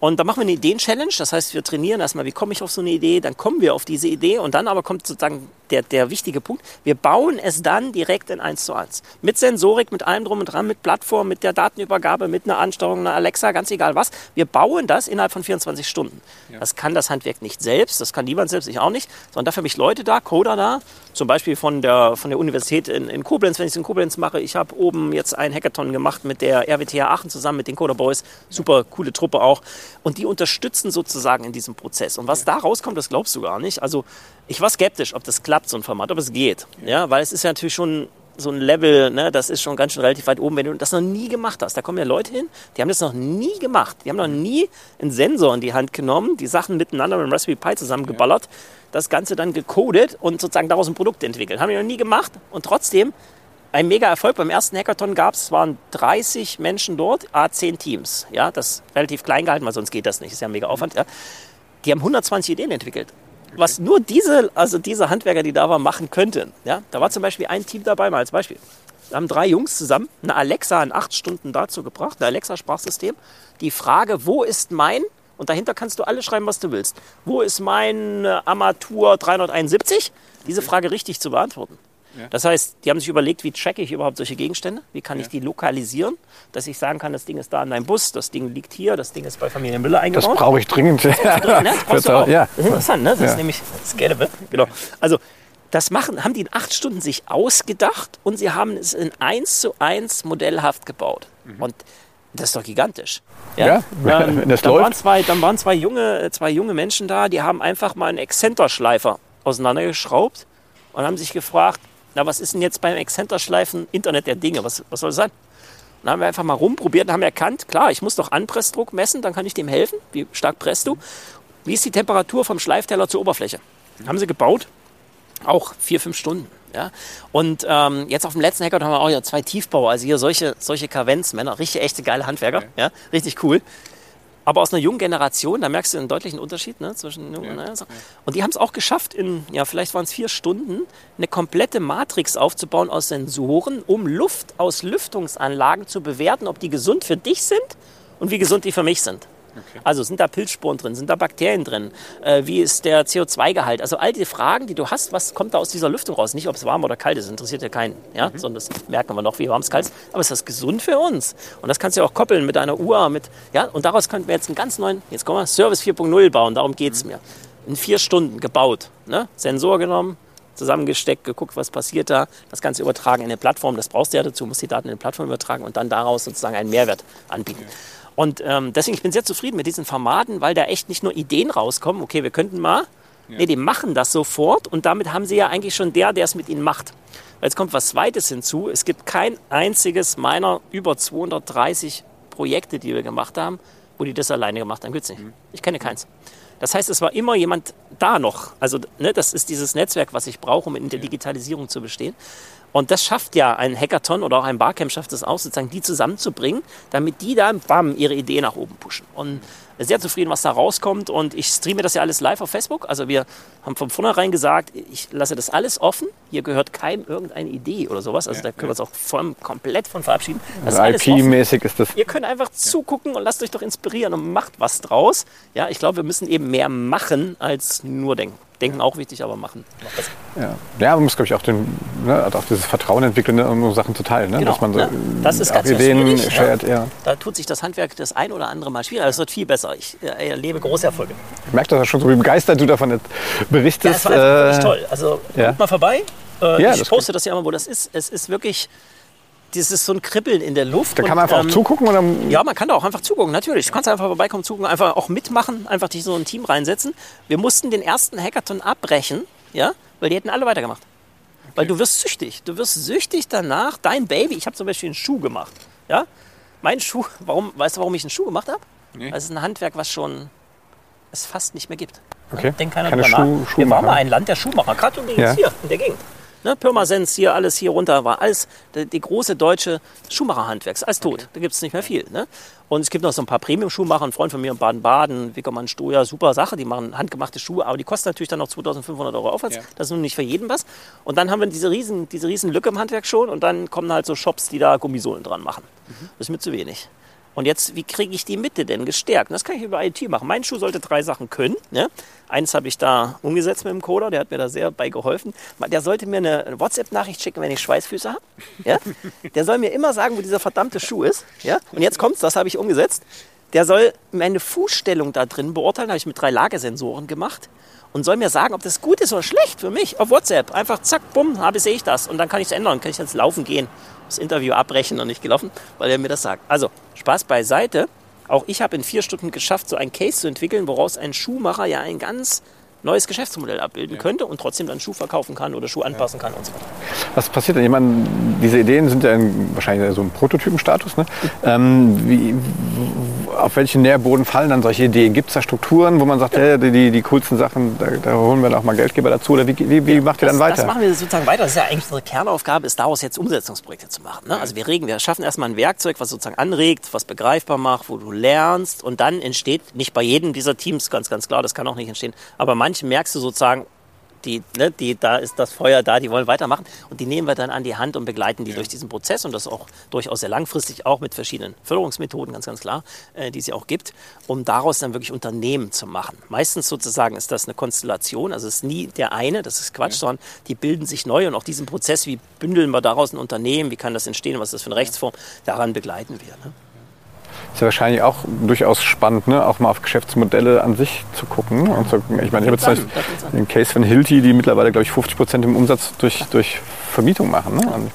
Und dann machen wir eine Ideen-Challenge. Das heißt, wir trainieren erstmal, wie komme ich auf so eine Idee, dann kommen wir auf diese Idee und dann aber kommt sozusagen der, der wichtige Punkt. Wir bauen es dann direkt in 1 zu 1. Mit Sensorik, mit allem drum und dran, mit Plattform, mit der Datenübergabe, mit einer Ansteuerung, einer Alexa, ganz egal was. Wir bauen das innerhalb von 24 Stunden. Ja. Das kann das Handwerk nicht selbst, das kann niemand selbst, ich auch nicht, sondern dafür habe ich Leute da, Coder da, zum Beispiel von der, von der Universität in, in Koblenz, wenn ich es in Koblenz mache. Ich habe oben jetzt einen Hackathon gemacht mit der RWTH Aachen zusammen mit den Coder Boys. Super coole Truppe auch. Und die unterstützen sozusagen in diesem Prozess. Und was ja. da rauskommt, das glaubst du gar nicht. Also ich war skeptisch, ob das klappt, so ein Format, ob es geht. Ja, weil es ist ja natürlich schon so ein Level, ne, das ist schon ganz schön relativ weit oben, wenn du das noch nie gemacht hast. Da kommen ja Leute hin, die haben das noch nie gemacht. Die haben noch nie einen Sensor in die Hand genommen, die Sachen miteinander mit dem Raspberry Pi zusammengeballert. Ja das Ganze dann gecodet und sozusagen daraus ein Produkt entwickelt. Haben wir noch nie gemacht und trotzdem ein mega Erfolg. Beim ersten Hackathon gab es, waren 30 Menschen dort, A10 Teams. Ja, das ist relativ klein gehalten, weil sonst geht das nicht. Das ist ja ein mega Aufwand. Ja. Die haben 120 Ideen entwickelt. Was nur diese, also diese Handwerker, die da waren, machen könnten. Ja, da war zum Beispiel ein Team dabei, mal als Beispiel. Da haben drei Jungs zusammen eine Alexa in acht Stunden dazu gebracht, ein Alexa-Sprachsystem. Die Frage, wo ist mein und dahinter kannst du alles schreiben, was du willst. Wo ist mein äh, Armatur 371? Diese Frage richtig zu beantworten. Ja. Das heißt, die haben sich überlegt, wie tracke ich überhaupt solche Gegenstände? Wie kann ja. ich die lokalisieren, dass ich sagen kann, das Ding ist da in deinem Bus, das Ding liegt hier, das Ding ist bei Familie Müller eingebaut. Das brauche ich dringend. Das, dringend, ne? das, auch. Ja. das ist interessant, ne? Das ist nämlich scalable. Genau. Also das machen, haben die in acht Stunden sich ausgedacht und sie haben es in eins zu eins modellhaft gebaut. Mhm. Und das ist doch gigantisch. Ja, ja ähm, das dann, waren zwei, dann waren zwei junge, zwei junge Menschen da, die haben einfach mal einen Exzenterschleifer auseinandergeschraubt und haben sich gefragt, na, was ist denn jetzt beim Exzenterschleifen Internet der Dinge? Was, was soll das sein? Dann haben wir einfach mal rumprobiert und haben erkannt, klar, ich muss doch Anpressdruck messen, dann kann ich dem helfen. Wie stark presst du? Wie ist die Temperatur vom Schleifteller zur Oberfläche? Haben sie gebaut, auch vier, fünf Stunden. Ja? Und ähm, jetzt auf dem letzten Hacker haben wir auch ja zwei Tiefbauer, also hier solche, solche Kavenzmänner, richtig echte geile Handwerker, okay. ja? richtig cool. Aber aus einer jungen Generation, da merkst du einen deutlichen Unterschied ne, zwischen jungen ja, so. Und die haben es auch geschafft, in, ja, vielleicht waren es vier Stunden, eine komplette Matrix aufzubauen aus Sensoren, um Luft aus Lüftungsanlagen zu bewerten, ob die gesund für dich sind und wie gesund die für mich sind. Okay. Also sind da Pilzsporen drin, sind da Bakterien drin, äh, wie ist der CO2-Gehalt? Also all die Fragen, die du hast, was kommt da aus dieser Lüftung raus? Nicht, ob es warm oder kalt ist, interessiert ja keinen, ja? Mhm. sondern das merken wir noch, wie warm es kalt ist. Aber ist das gesund für uns? Und das kannst du ja auch koppeln mit einer Uhr, mit, ja? und daraus könnten wir jetzt einen ganz neuen, jetzt kommen wir, Service 4.0 bauen, darum geht es mhm. mir. In vier Stunden gebaut, ne? Sensor genommen, zusammengesteckt, geguckt, was passiert da, das Ganze übertragen in eine Plattform, das brauchst du ja dazu, musst die Daten in eine Plattform übertragen und dann daraus sozusagen einen Mehrwert anbieten. Okay. Und ähm, deswegen, ich bin sehr zufrieden mit diesen Formaten, weil da echt nicht nur Ideen rauskommen, okay, wir könnten mal, ja. nee, die machen das sofort und damit haben sie ja eigentlich schon der, der es mit ihnen macht. Weil jetzt kommt was Zweites hinzu, es gibt kein einziges meiner über 230 Projekte, die wir gemacht haben, wo die das alleine gemacht haben, gibt's nicht. Mhm. Ich kenne keins. Das heißt, es war immer jemand da noch. Also ne, das ist dieses Netzwerk, was ich brauche, um in der Digitalisierung zu bestehen. Und das schafft ja ein Hackathon oder auch ein Barcamp schafft es auch, sozusagen die zusammenzubringen, damit die dann bam, ihre Idee nach oben pushen. Und sehr zufrieden, was da rauskommt. Und ich streame das ja alles live auf Facebook. Also wir haben von vornherein gesagt, ich lasse das alles offen. Hier gehört keinem irgendeine Idee oder sowas. Also ja, da können wir uns auch voll, komplett von verabschieden. Also IP-mäßig ist das. Ihr könnt einfach ja. zugucken und lasst euch doch inspirieren und macht was draus. Ja, ich glaube, wir müssen eben mehr machen als nur denken. Denken auch wichtig, aber machen. Ja, ja man muss, glaube ich, auch, den, ne, auch dieses Vertrauen entwickeln, ne, um Sachen zu teilen. Ne? Genau, Dass man so ja. das ist ganz Ideen shared, ja. Da tut sich das Handwerk das ein oder andere Mal schwieriger. Es wird viel besser. Ich äh, erlebe große Erfolge. Ich merke das schon so, wie begeistert du davon berichtest. Ja, das war äh, toll. Also ja. mal vorbei. Äh, ja, ich poste das ja immer, wo das ist. Es ist wirklich das ist so ein Kribbeln in der Luft. Da kann man einfach ähm, auch zugucken? Oder? Ja, man kann da auch einfach zugucken, natürlich. Du kannst einfach vorbeikommen, zugucken, einfach auch mitmachen, einfach dich so ein Team reinsetzen. Wir mussten den ersten Hackathon abbrechen, ja, weil die hätten alle weitergemacht. Okay. Weil du wirst süchtig. Du wirst süchtig danach. Dein Baby, ich habe zum Beispiel einen Schuh gemacht. Ja? Mein Schuh, warum, weißt du, warum ich einen Schuh gemacht habe? Nee. Weil es ist ein Handwerk, was schon es fast nicht mehr gibt. Okay. Denkt keiner Keine drüber Schuh, nach. Wir waren mal ein Land der Schuhmacher, gerade übrigens ja. hier in der Gegend. Ne, Pirmasens hier, alles hier runter war alles die, die große deutsche Schuhmacherhandwerks, alles tot. Okay. Da gibt es nicht mehr viel. Ne? Und es gibt noch so ein paar Premium-Schuhmacher, ein Freund von mir in Baden-Baden, Wickermann Stoja, super Sache, die machen handgemachte Schuhe, aber die kosten natürlich dann noch 2500 Euro aufwärts. Ja. Das ist nun nicht für jeden was. Und dann haben wir diese riesen, diese riesen Lücke im Handwerk schon und dann kommen halt so Shops, die da Gummisohlen dran machen. Mhm. Das ist mir zu wenig. Und jetzt, wie kriege ich die Mitte denn gestärkt? Und das kann ich über IT machen. Mein Schuh sollte drei Sachen können. Ne? Eins habe ich da umgesetzt mit dem Coder, der hat mir da sehr bei geholfen. Der sollte mir eine WhatsApp-Nachricht schicken, wenn ich Schweißfüße habe. Ja? Der soll mir immer sagen, wo dieser verdammte Schuh ist. Ja? Und jetzt kommt's, das habe ich umgesetzt. Der soll meine Fußstellung da drin beurteilen, habe ich mit drei Lagersensoren gemacht und soll mir sagen, ob das gut ist oder schlecht für mich auf WhatsApp. Einfach zack, bumm, habe sehe ich das und dann kann ich es ändern, kann ich jetzt laufen gehen, das Interview abbrechen und nicht gelaufen, weil er mir das sagt. Also Spaß beiseite. Auch ich habe in vier Stunden geschafft, so ein Case zu entwickeln, woraus ein Schuhmacher ja ein ganz neues Geschäftsmodell abbilden ja. könnte und trotzdem dann Schuh verkaufen kann oder Schuh anpassen kann und so weiter. Was passiert denn? Ich meine, diese Ideen sind ja in, wahrscheinlich so ein Prototypenstatus. Ne? Ähm, wie, auf welchen Nährboden fallen dann solche Ideen? Gibt es da Strukturen, wo man sagt, ja. hey, die, die coolsten Sachen, da, da, holen wir dann auch mal Geldgeber dazu? Oder wie, wie, wie macht ihr dann weiter? Das machen wir sozusagen weiter. Das ist ja eigentlich unsere Kernaufgabe, ist daraus jetzt Umsetzungsprojekte zu machen. Ne? Also wir regen, wir schaffen erstmal ein Werkzeug, was sozusagen anregt, was begreifbar macht, wo du lernst und dann entsteht, nicht bei jedem dieser Teams, ganz, ganz klar, das kann auch nicht entstehen, aber manchen merkst du sozusagen, die, ne, die, da ist das Feuer da, die wollen weitermachen. Und die nehmen wir dann an die Hand und begleiten die ja. durch diesen Prozess. Und das auch durchaus sehr langfristig, auch mit verschiedenen Förderungsmethoden, ganz, ganz klar, äh, die es ja auch gibt, um daraus dann wirklich Unternehmen zu machen. Meistens sozusagen ist das eine Konstellation, also es ist nie der eine, das ist Quatsch, ja. sondern die bilden sich neu und auch diesen Prozess, wie bündeln wir daraus ein Unternehmen, wie kann das entstehen, was ist das für eine Rechtsform, daran begleiten wir. Ne? Ist ja wahrscheinlich auch durchaus spannend, ne? auch mal auf Geschäftsmodelle an sich zu gucken. Und zu, ich meine, ich habe jetzt den Case von Hilti, die mittlerweile, glaube ich, 50 Prozent im Umsatz durch, durch Vermietung machen. Ne? Und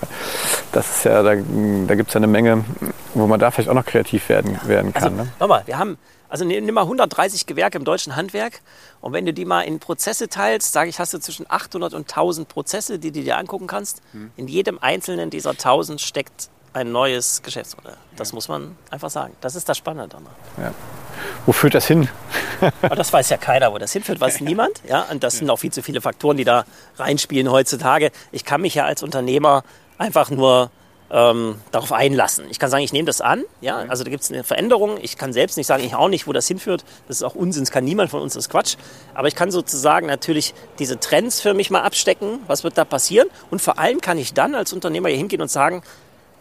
das ist ja, da, da gibt es ja eine Menge, wo man da vielleicht auch noch kreativ werden, werden kann. Also, ne? Nochmal, wir haben, also nimm mal 130 Gewerke im deutschen Handwerk und wenn du die mal in Prozesse teilst, sage ich, hast du zwischen 800 und 1000 Prozesse, die du dir angucken kannst. Hm. In jedem einzelnen dieser 1000 steckt ein neues Geschäftsmodell. Das ja. muss man einfach sagen. Das ist das Spannende daran. Ja. Wo führt das hin? Aber das weiß ja keiner, wo das hinführt, weiß niemand. Ja, und das sind auch viel zu viele Faktoren, die da reinspielen heutzutage. Ich kann mich ja als Unternehmer einfach nur ähm, darauf einlassen. Ich kann sagen, ich nehme das an. Ja, also da gibt es eine Veränderung. Ich kann selbst nicht sagen, ich auch nicht, wo das hinführt. Das ist auch Unsinn. Das kann niemand von uns. Das ist Quatsch. Aber ich kann sozusagen natürlich diese Trends für mich mal abstecken. Was wird da passieren? Und vor allem kann ich dann als Unternehmer hier hingehen und sagen,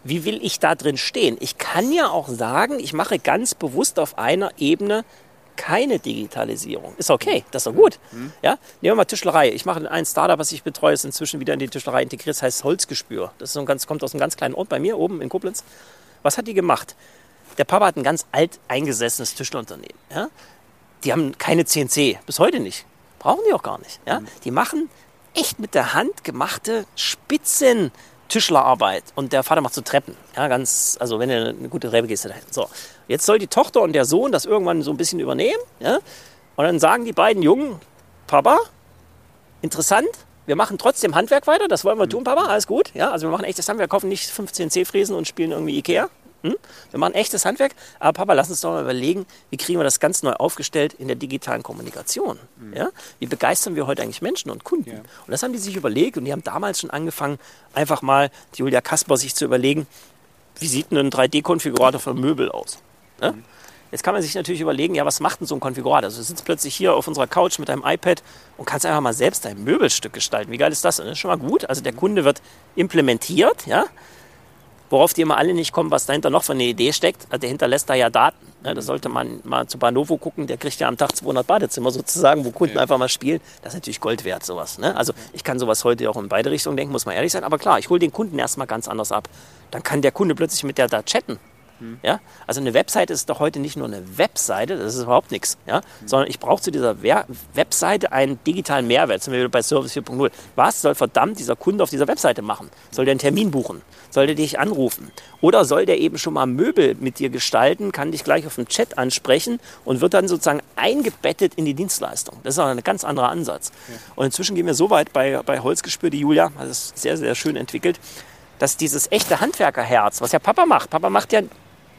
wie will ich da drin stehen? Ich kann ja auch sagen, ich mache ganz bewusst auf einer Ebene keine Digitalisierung. Ist okay, das ist doch gut. Mhm. Ja? Nehmen wir mal Tischlerei. Ich mache ein Startup, was ich betreue, ist inzwischen wieder in die Tischlerei integriert, das heißt Holzgespür. Das ein ganz, kommt aus einem ganz kleinen Ort bei mir, oben in Koblenz. Was hat die gemacht? Der Papa hat ein ganz alt eingesessenes Tischlerunternehmen. Ja? Die haben keine CNC, bis heute nicht. Brauchen die auch gar nicht. Ja? Mhm. Die machen echt mit der Hand gemachte Spitzen Tischlerarbeit und der Vater macht so Treppen. Ja, ganz, also wenn du eine gute Treppe gehst, dahin. So, jetzt soll die Tochter und der Sohn das irgendwann so ein bisschen übernehmen. Ja? Und dann sagen die beiden Jungen, Papa, interessant, wir machen trotzdem Handwerk weiter, das wollen wir tun, Papa, alles gut. Ja, also wir machen echtes Handwerk, kaufen nicht 15 C-Fräsen und spielen irgendwie Ikea. Hm? Wir machen echtes Handwerk, aber Papa, lass uns doch mal überlegen, wie kriegen wir das ganz neu aufgestellt in der digitalen Kommunikation? Mhm. Ja? Wie begeistern wir heute eigentlich Menschen und Kunden? Ja. Und das haben die sich überlegt und die haben damals schon angefangen, einfach mal die Julia Kasper sich zu überlegen, wie sieht ein 3D-Konfigurator für Möbel aus? Ja? Mhm. Jetzt kann man sich natürlich überlegen, ja, was macht denn so ein Konfigurator? Also du sitzt plötzlich hier auf unserer Couch mit deinem iPad und kannst einfach mal selbst dein Möbelstück gestalten. Wie geil ist das? Das ist schon mal gut. Also der Kunde wird implementiert, ja worauf die immer alle nicht kommen, was dahinter noch für eine Idee steckt. Also der hinterlässt da ja Daten. Ja, da sollte man mal zu Banovo gucken, der kriegt ja am Tag 200 Badezimmer sozusagen, wo Kunden ja. einfach mal spielen. Das ist natürlich Gold wert, sowas. Ne? Also ich kann sowas heute auch in beide Richtungen denken, muss man ehrlich sein. Aber klar, ich hole den Kunden erstmal ganz anders ab. Dann kann der Kunde plötzlich mit der da chatten. Hm. Ja? Also eine Webseite ist doch heute nicht nur eine Webseite, das ist überhaupt nichts, ja? Hm. sondern ich brauche zu dieser Webseite einen digitalen Mehrwert, zum Beispiel bei Service 4.0. Was soll verdammt dieser Kunde auf dieser Webseite machen? Soll der einen Termin buchen? Soll der dich anrufen? Oder soll der eben schon mal Möbel mit dir gestalten, kann dich gleich auf dem Chat ansprechen und wird dann sozusagen eingebettet in die Dienstleistung? Das ist auch ein ganz anderer Ansatz. Ja. Und inzwischen gehen wir so weit bei, bei Holzgespür, die Julia, das ist sehr, sehr schön entwickelt, dass dieses echte Handwerkerherz, was ja Papa macht, Papa macht ja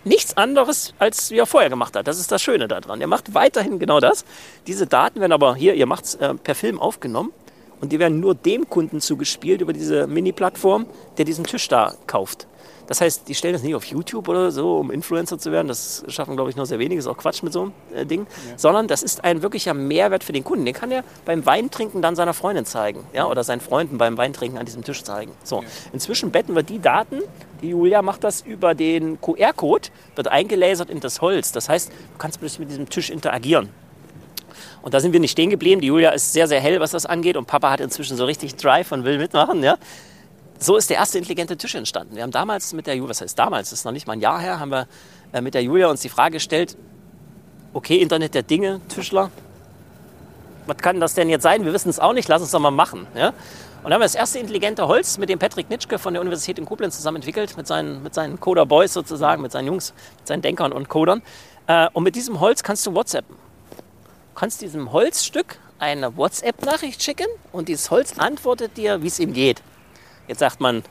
nichts anderes, als wie er vorher gemacht hat. Das ist das Schöne daran. Er macht weiterhin genau das. Diese Daten werden aber hier, ihr macht es äh, per Film aufgenommen und die werden nur dem Kunden zugespielt über diese Mini-Plattform, der diesen Tisch da kauft. Das heißt, die stellen das nicht auf YouTube oder so, um Influencer zu werden. Das schaffen, glaube ich, nur sehr wenige. Das ist auch Quatsch mit so einem äh, Ding. Ja. Sondern das ist ein wirklicher Mehrwert für den Kunden. Den kann er beim Weintrinken dann seiner Freundin zeigen. Ja? Oder seinen Freunden beim Weintrinken an diesem Tisch zeigen. So. Ja. Inzwischen betten wir die Daten. Die Julia macht das über den QR-Code, wird eingelasert in das Holz. Das heißt, du kannst plötzlich mit diesem Tisch interagieren. Und da sind wir nicht stehen geblieben. Die Julia ist sehr, sehr hell, was das angeht. Und Papa hat inzwischen so richtig Drive und will mitmachen. Ja? So ist der erste intelligente Tisch entstanden. Wir haben damals mit der Julia, was heißt damals, das ist noch nicht mal ein Jahr her, haben wir äh, mit der Julia uns die Frage gestellt, okay, Internet der Dinge, Tischler, was kann das denn jetzt sein? Wir wissen es auch nicht, lass uns doch mal machen. Ja? Und dann haben wir das erste intelligente Holz mit dem Patrick Nitschke von der Universität in Koblenz zusammen entwickelt, mit seinen, mit seinen Coder-Boys sozusagen, mit seinen Jungs, mit seinen Denkern und Codern. Äh, und mit diesem Holz kannst du WhatsAppen. Du kannst diesem Holzstück eine WhatsApp-Nachricht schicken und dieses Holz antwortet dir, wie es ihm geht. Jetzt sagt man,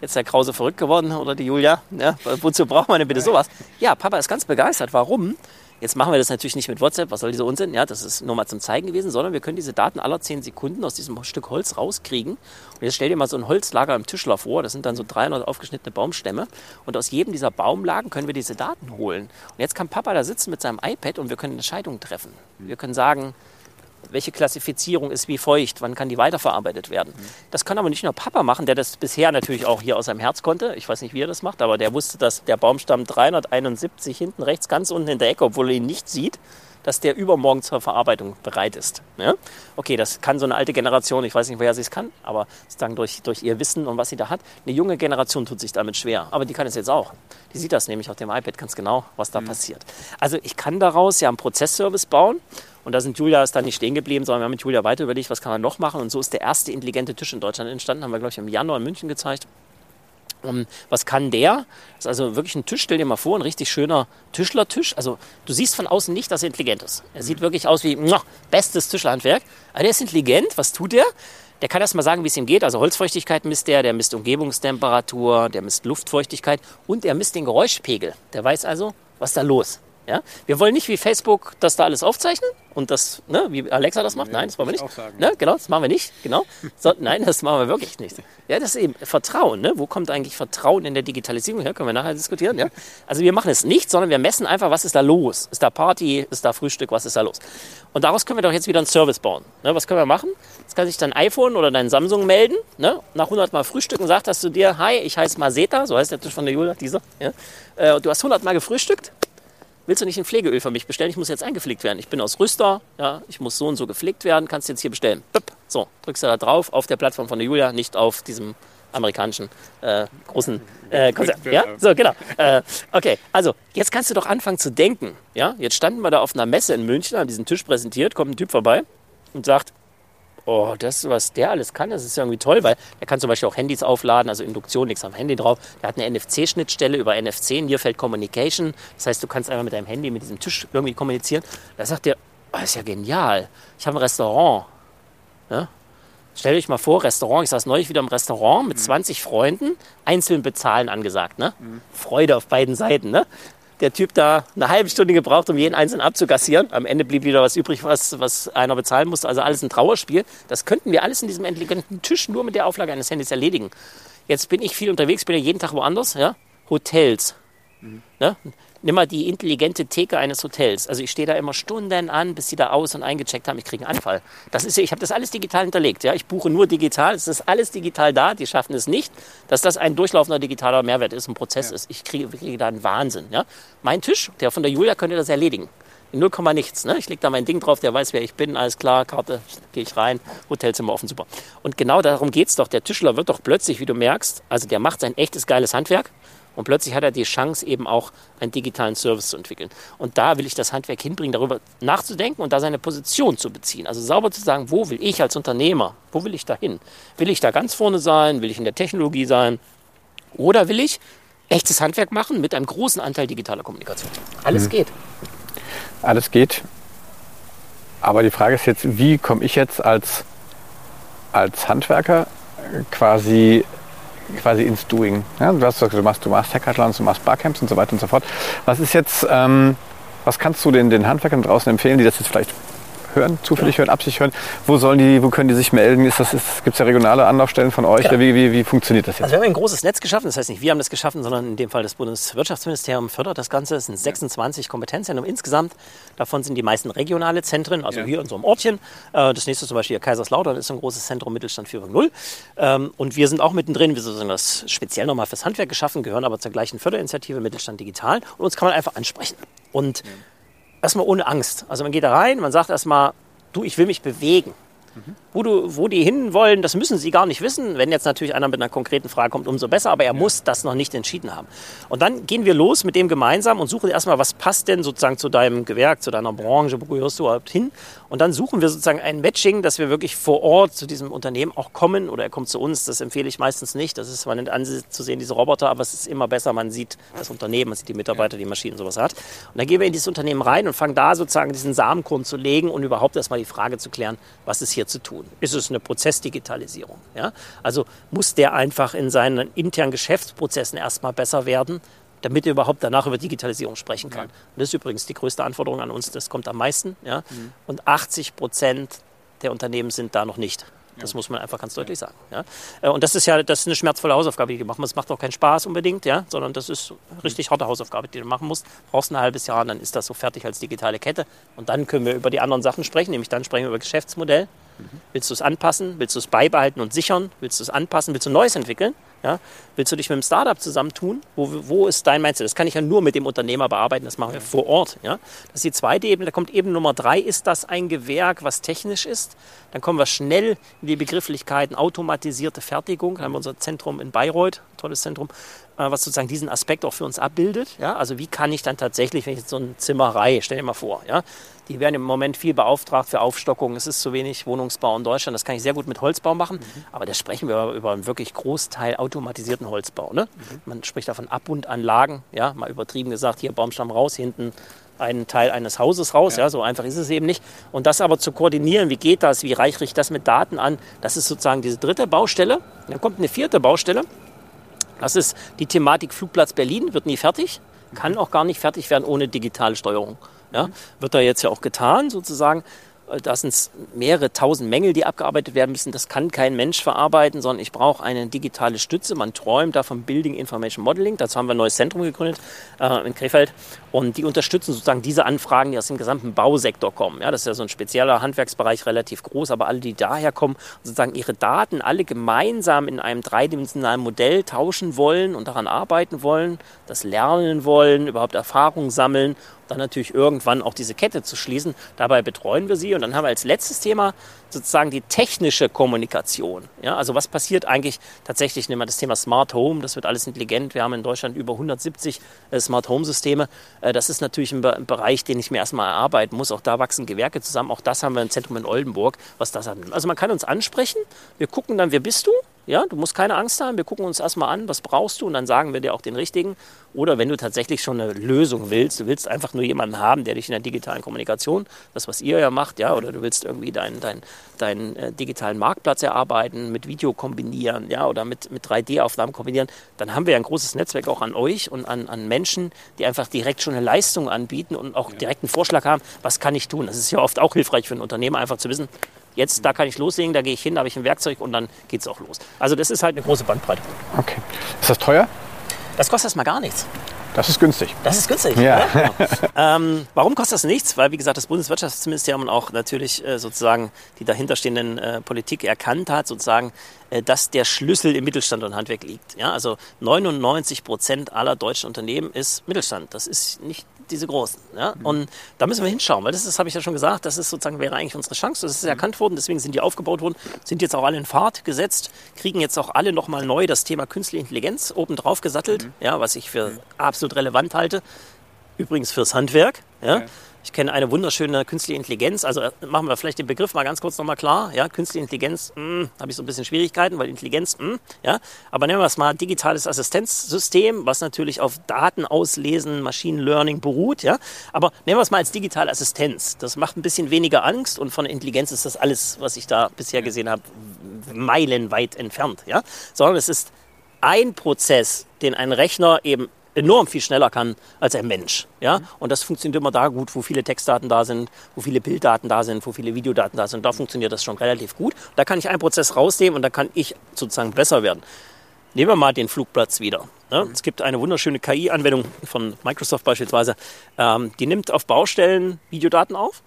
jetzt ist der Krause verrückt geworden oder die Julia. Ja, wozu braucht man denn bitte sowas? Ja, Papa ist ganz begeistert. Warum? Jetzt machen wir das natürlich nicht mit WhatsApp, was soll dieser Unsinn? Ja, das ist nur mal zum Zeigen gewesen, sondern wir können diese Daten aller 10 Sekunden aus diesem Stück Holz rauskriegen. Und jetzt stell dir mal so ein Holzlager im Tischler vor, das sind dann so 300 aufgeschnittene Baumstämme. Und aus jedem dieser Baumlagen können wir diese Daten holen. Und jetzt kann Papa da sitzen mit seinem iPad und wir können Entscheidungen treffen. Wir können sagen, welche Klassifizierung ist wie feucht, wann kann die weiterverarbeitet werden. Das kann aber nicht nur Papa machen, der das bisher natürlich auch hier aus seinem Herz konnte. Ich weiß nicht, wie er das macht, aber der wusste, dass der Baumstamm 371 hinten rechts ganz unten in der Ecke, obwohl er ihn nicht sieht, dass der übermorgen zur Verarbeitung bereit ist. Ja? Okay, das kann so eine alte Generation, ich weiß nicht, woher sie es kann, aber sozusagen durch, durch ihr Wissen und was sie da hat. Eine junge Generation tut sich damit schwer, aber die kann es jetzt auch. Die sieht das nämlich auf dem iPad ganz genau, was da mhm. passiert. Also ich kann daraus ja einen Prozessservice bauen und da sind Julia ist dann nicht stehen geblieben, sondern wir haben mit Julia weiter überlegt, was kann man noch machen. Und so ist der erste intelligente Tisch in Deutschland entstanden. Haben wir, glaube ich, im Januar in München gezeigt. Um, was kann der? Das ist also wirklich ein Tisch, stell dir mal vor, ein richtig schöner Tischlertisch. Also du siehst von außen nicht, dass er intelligent ist. Er sieht wirklich aus wie muah, bestes Tischlerhandwerk. Aber der ist intelligent. Was tut der? Der kann erst mal sagen, wie es ihm geht. Also Holzfeuchtigkeit misst der, der misst Umgebungstemperatur, der misst Luftfeuchtigkeit und er misst den Geräuschpegel. Der weiß also, was da los. Ja? Wir wollen nicht wie Facebook das da alles aufzeichnen und das, ne, wie Alexa das macht. Nee, nein, das wollen wir nicht. Ne, genau, das machen wir nicht. Genau. So, nein, das machen wir wirklich nicht. Ja, das ist eben Vertrauen. Ne? Wo kommt eigentlich Vertrauen in der Digitalisierung her? Können wir nachher diskutieren. Ja? Also wir machen es nicht, sondern wir messen einfach, was ist da los? Ist da Party? Ist da Frühstück? Was ist da los? Und daraus können wir doch jetzt wieder einen Service bauen. Ne? Was können wir machen? Jetzt kann sich dein iPhone oder dein Samsung melden. Ne? Nach 100 Mal Frühstücken sagt das zu dir, hi, ich heiße Maseta, so heißt der Tisch von der Julia, dieser. Ja? Äh, du hast 100 Mal gefrühstückt willst du nicht ein Pflegeöl für mich bestellen? Ich muss jetzt eingepflegt werden. Ich bin aus Rüster, ja, ich muss so und so gepflegt werden, kannst du jetzt hier bestellen. So, drückst du da drauf auf der Plattform von der Julia, nicht auf diesem amerikanischen äh, großen äh, Konzern. Ja, so genau. Äh, okay, also jetzt kannst du doch anfangen zu denken. Ja, jetzt standen wir da auf einer Messe in München, haben diesen Tisch präsentiert, kommt ein Typ vorbei und sagt, oh, das, was der alles kann, das ist ja irgendwie toll, weil er kann zum Beispiel auch Handys aufladen, also Induktion, nichts am Handy drauf. Der hat eine NFC-Schnittstelle über NFC, Nearfield Communication. Das heißt, du kannst einfach mit deinem Handy mit diesem Tisch irgendwie kommunizieren. Da sagt er, oh, ist ja genial. Ich habe ein Restaurant. Ja? Stell dich mal vor, Restaurant, ich saß neulich wieder im Restaurant mit 20 mhm. Freunden, einzeln bezahlen angesagt. Ne? Mhm. Freude auf beiden Seiten. Ne? Der Typ da eine halbe Stunde gebraucht, um jeden einzelnen abzugassieren. Am Ende blieb wieder was übrig, was, was einer bezahlen musste. Also alles ein Trauerspiel. Das könnten wir alles in diesem intelligenten Tisch nur mit der Auflage eines Handys erledigen. Jetzt bin ich viel unterwegs, bin ja jeden Tag woanders. Ja? Hotels. Mhm. Ne? Nimm mal die intelligente Theke eines Hotels. Also ich stehe da immer Stunden an, bis sie da aus und eingecheckt haben. Ich kriege einen Anfall. Das ist, ich habe das alles digital hinterlegt. Ja? Ich buche nur digital. Es ist alles digital da. Die schaffen es nicht, dass das ein durchlaufender digitaler Mehrwert ist, ein Prozess ja. ist. Ich kriege, kriege da einen Wahnsinn. Ja? Mein Tisch, der von der Julia, könnte das erledigen. In 0, nichts. Ne? Ich lege da mein Ding drauf, der weiß, wer ich bin, alles klar, Karte, gehe ich rein, Hotelzimmer offen, super. Und genau darum geht es doch. Der Tischler wird doch plötzlich, wie du merkst, also der macht sein echtes geiles Handwerk und plötzlich hat er die Chance, eben auch einen digitalen Service zu entwickeln. Und da will ich das Handwerk hinbringen, darüber nachzudenken und da seine Position zu beziehen. Also sauber zu sagen, wo will ich als Unternehmer, wo will ich da hin? Will ich da ganz vorne sein? Will ich in der Technologie sein? Oder will ich echtes Handwerk machen mit einem großen Anteil digitaler Kommunikation? Alles mhm. geht. Alles geht. Aber die Frage ist jetzt, wie komme ich jetzt als, als Handwerker quasi quasi ins Doing. Ja, du, hast, du machst, du machst Hackathons, du machst Barcamps und so weiter und so fort. Was ist jetzt, ähm, was kannst du den, den Handwerkern draußen empfehlen, die das jetzt vielleicht hören, zufällig hören, absichtlich hören. Wo sollen die, wo können die sich melden? Ist das, gibt es ja regionale Anlaufstellen von euch? Genau. Wie, wie, wie funktioniert das jetzt? Also wir haben ein großes Netz geschaffen. Das heißt nicht wir haben das geschaffen, sondern in dem Fall das Bundeswirtschaftsministerium fördert das Ganze. Es sind 26 Kompetenzzentren insgesamt. Davon sind die meisten regionale Zentren, also ja. hier in so einem Ortchen. Äh, das nächste zum Beispiel Kaiserslautern ist ein großes Zentrum Mittelstand 4.0. Ähm, und wir sind auch mittendrin. Wir sind das speziell nochmal fürs Handwerk geschaffen, gehören aber zur gleichen Förderinitiative Mittelstand Digital. Und uns kann man einfach ansprechen. Und ja erstmal ohne Angst. Also man geht da rein, man sagt erstmal, du, ich will mich bewegen. Mhm. Wo, du, wo die hinwollen, das müssen sie gar nicht wissen. Wenn jetzt natürlich einer mit einer konkreten Frage kommt, umso besser, aber er ja. muss das noch nicht entschieden haben. Und dann gehen wir los mit dem gemeinsam und suchen erstmal, was passt denn sozusagen zu deinem Gewerk, zu deiner Branche, wo gehörst du überhaupt hin? Und dann suchen wir sozusagen ein Matching, dass wir wirklich vor Ort zu diesem Unternehmen auch kommen oder er kommt zu uns. Das empfehle ich meistens nicht. Das ist zwar nicht anzusehen, diese Roboter, aber es ist immer besser. Man sieht das Unternehmen, man sieht die Mitarbeiter, die Maschinen, sowas hat. Und dann gehen wir in dieses Unternehmen rein und fangen da sozusagen diesen Samenkorn zu legen und überhaupt erstmal die Frage zu klären, was ist hier zu tun? Ist es eine Prozessdigitalisierung? Ja? Also muss der einfach in seinen internen Geschäftsprozessen erstmal besser werden? damit er überhaupt danach über Digitalisierung sprechen kann. Ja. Und das ist übrigens die größte Anforderung an uns, das kommt am meisten. Ja? Mhm. Und 80 Prozent der Unternehmen sind da noch nicht. Das muss man einfach ganz deutlich sagen. Ja? Äh, und das ist ja das ist eine schmerzvolle Hausaufgabe, die du machen musst. Es macht auch keinen Spaß unbedingt, ja? sondern das ist eine richtig harte Hausaufgabe, die du machen musst. Brauchst ein halbes Jahr und dann ist das so fertig als digitale Kette. Und dann können wir über die anderen Sachen sprechen, nämlich dann sprechen wir über Geschäftsmodell. Willst du es anpassen? Willst du es beibehalten und sichern? Willst du es anpassen? Willst du Neues entwickeln? Ja? Willst du dich mit einem Startup zusammentun? Wo, wo ist dein Mindset? Das kann ich ja nur mit dem Unternehmer bearbeiten, das machen wir vor Ort. Ja? Das ist die zweite Ebene. Da kommt Ebene Nummer drei. Ist das ein Gewerk, was technisch ist? Dann kommen wir schnell in die Begrifflichkeiten automatisierte Fertigung. Da haben wir unser Zentrum in Bayreuth, tolles Zentrum, was sozusagen diesen Aspekt auch für uns abbildet. Ja? Also wie kann ich dann tatsächlich, wenn ich jetzt so eine Zimmerei, stell dir mal vor, ja? die werden im Moment viel beauftragt für Aufstockung. Es ist zu wenig Wohnungsbau in Deutschland. Das kann ich sehr gut mit Holzbau machen. Mhm. Aber da sprechen wir über einen wirklich Großteil automatisierten Holzbau. Ne? Mhm. Man spricht davon Abbundanlagen, ja, mal übertrieben gesagt, hier Baumstamm raus, hinten einen Teil eines Hauses raus. Ja. ja. so einfach ist es eben nicht. Und das aber zu koordinieren, wie geht das, wie reichere ich das mit Daten an, das ist sozusagen diese dritte Baustelle. Dann kommt eine vierte Baustelle. Das ist die Thematik Flugplatz Berlin, wird nie fertig, kann auch gar nicht fertig werden ohne digitale Steuerung. Ja, wird da jetzt ja auch getan, sozusagen. Äh, da sind mehrere tausend Mängel, die abgearbeitet werden müssen. Das kann kein Mensch verarbeiten, sondern ich brauche eine digitale Stütze. Man träumt da vom Building Information Modeling. Dazu haben wir ein neues Zentrum gegründet äh, in Krefeld. Und die unterstützen sozusagen diese Anfragen, die aus dem gesamten Bausektor kommen. Ja, das ist ja so ein spezieller Handwerksbereich, relativ groß, aber alle, die daher kommen, sozusagen ihre Daten alle gemeinsam in einem dreidimensionalen Modell tauschen wollen und daran arbeiten wollen, das lernen wollen, überhaupt Erfahrungen sammeln dann natürlich irgendwann auch diese Kette zu schließen. Dabei betreuen wir sie und dann haben wir als letztes Thema sozusagen die technische Kommunikation. Ja, also was passiert eigentlich tatsächlich, nehmen wir das Thema Smart Home, das wird alles intelligent. Wir haben in Deutschland über 170 äh, Smart Home Systeme. Äh, das ist natürlich ein, ein, Bereich, den ich mir erstmal erarbeiten muss. Auch da wachsen Gewerke zusammen. Auch das haben wir im Zentrum in Oldenburg, was das hat. Also man kann uns ansprechen. Wir gucken dann, wer bist du? Ja, du musst keine Angst haben. Wir gucken uns erstmal an, was brauchst du und dann sagen wir dir auch den richtigen. Oder wenn du tatsächlich schon eine Lösung willst, du willst einfach nur jemanden haben, der dich in der digitalen Kommunikation, das was ihr ja macht, ja, oder du willst irgendwie deinen dein, dein, äh, digitalen Marktplatz erarbeiten, mit Video kombinieren, ja, oder mit, mit 3D-Aufnahmen kombinieren, dann haben wir ein großes Netzwerk auch an euch und an, an Menschen, die einfach direkt schon eine Leistung anbieten und auch direkt einen Vorschlag haben, was kann ich tun. Das ist ja oft auch hilfreich für einen Unternehmer, einfach zu wissen, Jetzt, da kann ich loslegen, da gehe ich hin, da habe ich ein Werkzeug und dann geht es auch los. Also das ist halt eine große Bandbreite. Okay. Ist das teuer? Das kostet erstmal gar nichts. Das ist günstig. Das ist günstig. Ja. Genau. ähm, warum kostet das nichts? Weil, wie gesagt, das Bundeswirtschaftsministerium auch natürlich äh, sozusagen die dahinterstehenden äh, Politik erkannt hat, sozusagen, äh, dass der Schlüssel im Mittelstand und Handwerk liegt. Ja, also 99 Prozent aller deutschen Unternehmen ist Mittelstand. Das ist nicht diese großen. Ja? Mhm. Und da müssen wir hinschauen, weil das ist, habe ich ja schon gesagt, das ist sozusagen, wäre eigentlich unsere Chance. Das ist erkannt worden, deswegen sind die aufgebaut worden, sind jetzt auch alle in Fahrt gesetzt, kriegen jetzt auch alle nochmal neu das Thema künstliche Intelligenz obendrauf gesattelt, mhm. ja, was ich für absolut relevant halte. Übrigens fürs Handwerk. Ja? Okay. Ich kenne eine wunderschöne künstliche Intelligenz. Also äh, machen wir vielleicht den Begriff mal ganz kurz nochmal klar. Ja, künstliche Intelligenz, hm, habe ich so ein bisschen Schwierigkeiten, weil Intelligenz, mh, hm, ja. Aber nehmen wir es mal digitales Assistenzsystem, was natürlich auf Daten auslesen, Machine Learning beruht, ja. Aber nehmen wir es mal als digitale Assistenz. Das macht ein bisschen weniger Angst und von Intelligenz ist das alles, was ich da bisher gesehen habe, meilenweit entfernt, ja. Sondern es ist ein Prozess, den ein Rechner eben enorm viel schneller kann als ein Mensch. Ja? Und das funktioniert immer da gut, wo viele Textdaten da sind, wo viele Bilddaten da sind, wo viele Videodaten da sind. Da funktioniert das schon relativ gut. Da kann ich einen Prozess rausnehmen und da kann ich sozusagen besser werden. Nehmen wir mal den Flugplatz wieder. Ne? Es gibt eine wunderschöne KI-Anwendung von Microsoft beispielsweise, ähm, die nimmt auf Baustellen Videodaten auf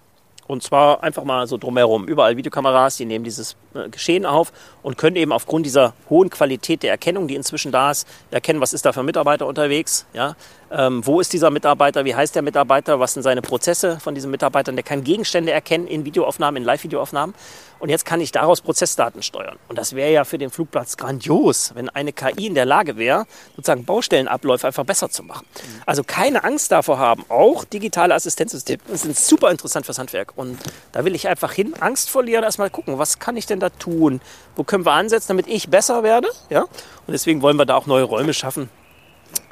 und zwar einfach mal so drumherum. Überall Videokameras, die nehmen dieses äh, Geschehen auf und können eben aufgrund dieser hohen Qualität der Erkennung, die inzwischen da ist, erkennen, was ist da für ein Mitarbeiter unterwegs. Ja? Ähm, wo ist dieser Mitarbeiter? Wie heißt der Mitarbeiter? Was sind seine Prozesse von diesem Mitarbeiter? Der kann Gegenstände erkennen in Videoaufnahmen, in Live-Videoaufnahmen. Und jetzt kann ich daraus Prozessdaten steuern. Und das wäre ja für den Flugplatz grandios, wenn eine KI in der Lage wäre, sozusagen Baustellenabläufe einfach besser zu machen. Also keine Angst davor haben. Auch digitale Assistenzsysteme sind super interessant fürs Handwerk. Und da will ich einfach hin, Angst verlieren, erstmal gucken, was kann ich denn da tun? Wo können wir ansetzen, damit ich besser werde? Ja? Und deswegen wollen wir da auch neue Räume schaffen,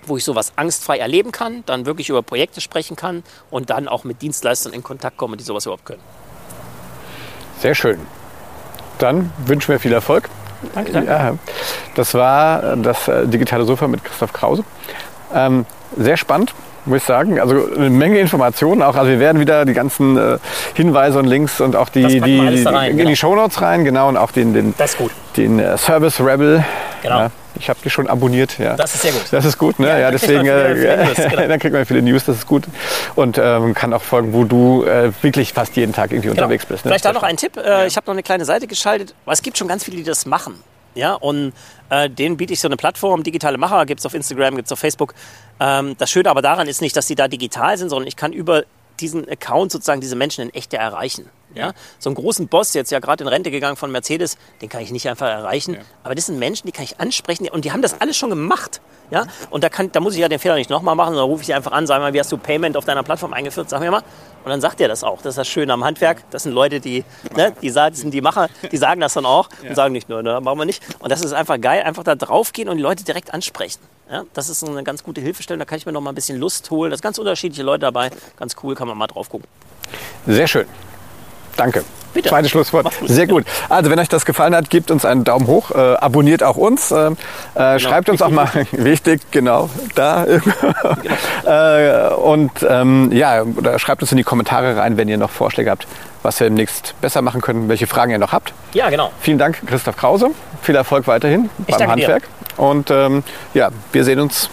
wo ich sowas angstfrei erleben kann, dann wirklich über Projekte sprechen kann und dann auch mit Dienstleistern in Kontakt komme, die sowas überhaupt können. Sehr schön. Dann wünschen wir viel Erfolg. Danke. danke. Ja, das war das äh, digitale Sofa mit Christoph Krause. Ähm, sehr spannend. muss ich sagen. Also eine Menge Informationen auch. Also wir werden wieder die ganzen äh, Hinweise und Links und auch die, die, da rein, in genau. die Shownotes rein, genau, und auch den, den, Das ist gut. den äh, Service Rebel. Genau. Ja, ich habe die schon abonniert. Ja. Das ist sehr gut. Das ist gut, ne? Ja, Ja, dann kriegt deswegen man viele- viele äh, News, genau. dann kriegt man viele News, das ist gut. Und ähm, kann auch folgen, wo du äh, wirklich fast jeden Tag irgendwie Genau. unterwegs bist. Ne? Vielleicht da noch ein Tipp. Äh, Ich habe noch eine kleine Seite geschaltet, es gibt schon ganz viele, die das machen. Ja, und äh, denen biete ich so eine Plattform, digitale Macher, gibt es auf Instagram, gibt es auf Facebook. Ähm, das Schöne aber daran ist nicht, dass die da digital sind, sondern ich kann über diesen Account sozusagen diese Menschen in echt erreichen. Ja? So einen großen Boss, jetzt ja gerade in Rente gegangen von Mercedes, den kann ich nicht einfach erreichen. Aber das sind Menschen, die kann ich ansprechen und die haben das alles schon gemacht. Ja? Und da, kann, da muss ich ja den Fehler nicht nochmal machen, sondern rufe ich die einfach an, sag mal, wie hast du Payment auf deiner Plattform eingeführt, sag mir mal. Und dann sagt er das auch. Das ist das Schöne am Handwerk. Das sind Leute, die, ne, die, sind die Macher, die sagen das dann auch und sagen nicht nur, ne, machen wir nicht. Und das ist einfach geil, einfach da draufgehen und die Leute direkt ansprechen. Ja, das ist eine ganz gute Hilfestellung. Da kann ich mir noch mal ein bisschen Lust holen. Da sind ganz unterschiedliche Leute dabei. Ganz cool, kann man mal drauf gucken. Sehr schön. Danke. Bitte. Zweites Schlusswort. Gut. Sehr gut. Also wenn euch das gefallen hat, gebt uns einen Daumen hoch, äh, abonniert auch uns, äh, äh, schreibt uns auch mal, wichtig, genau, da. äh, und ähm, ja, oder schreibt uns in die Kommentare rein, wenn ihr noch Vorschläge habt, was wir demnächst besser machen können, welche Fragen ihr noch habt. Ja, genau. Vielen Dank, Christoph Krause. Viel Erfolg weiterhin Ich beim danke dir. Handwerk. Und ähm, ja, wir sehen uns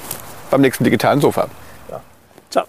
beim nächsten digitalen Sofa. Ciao.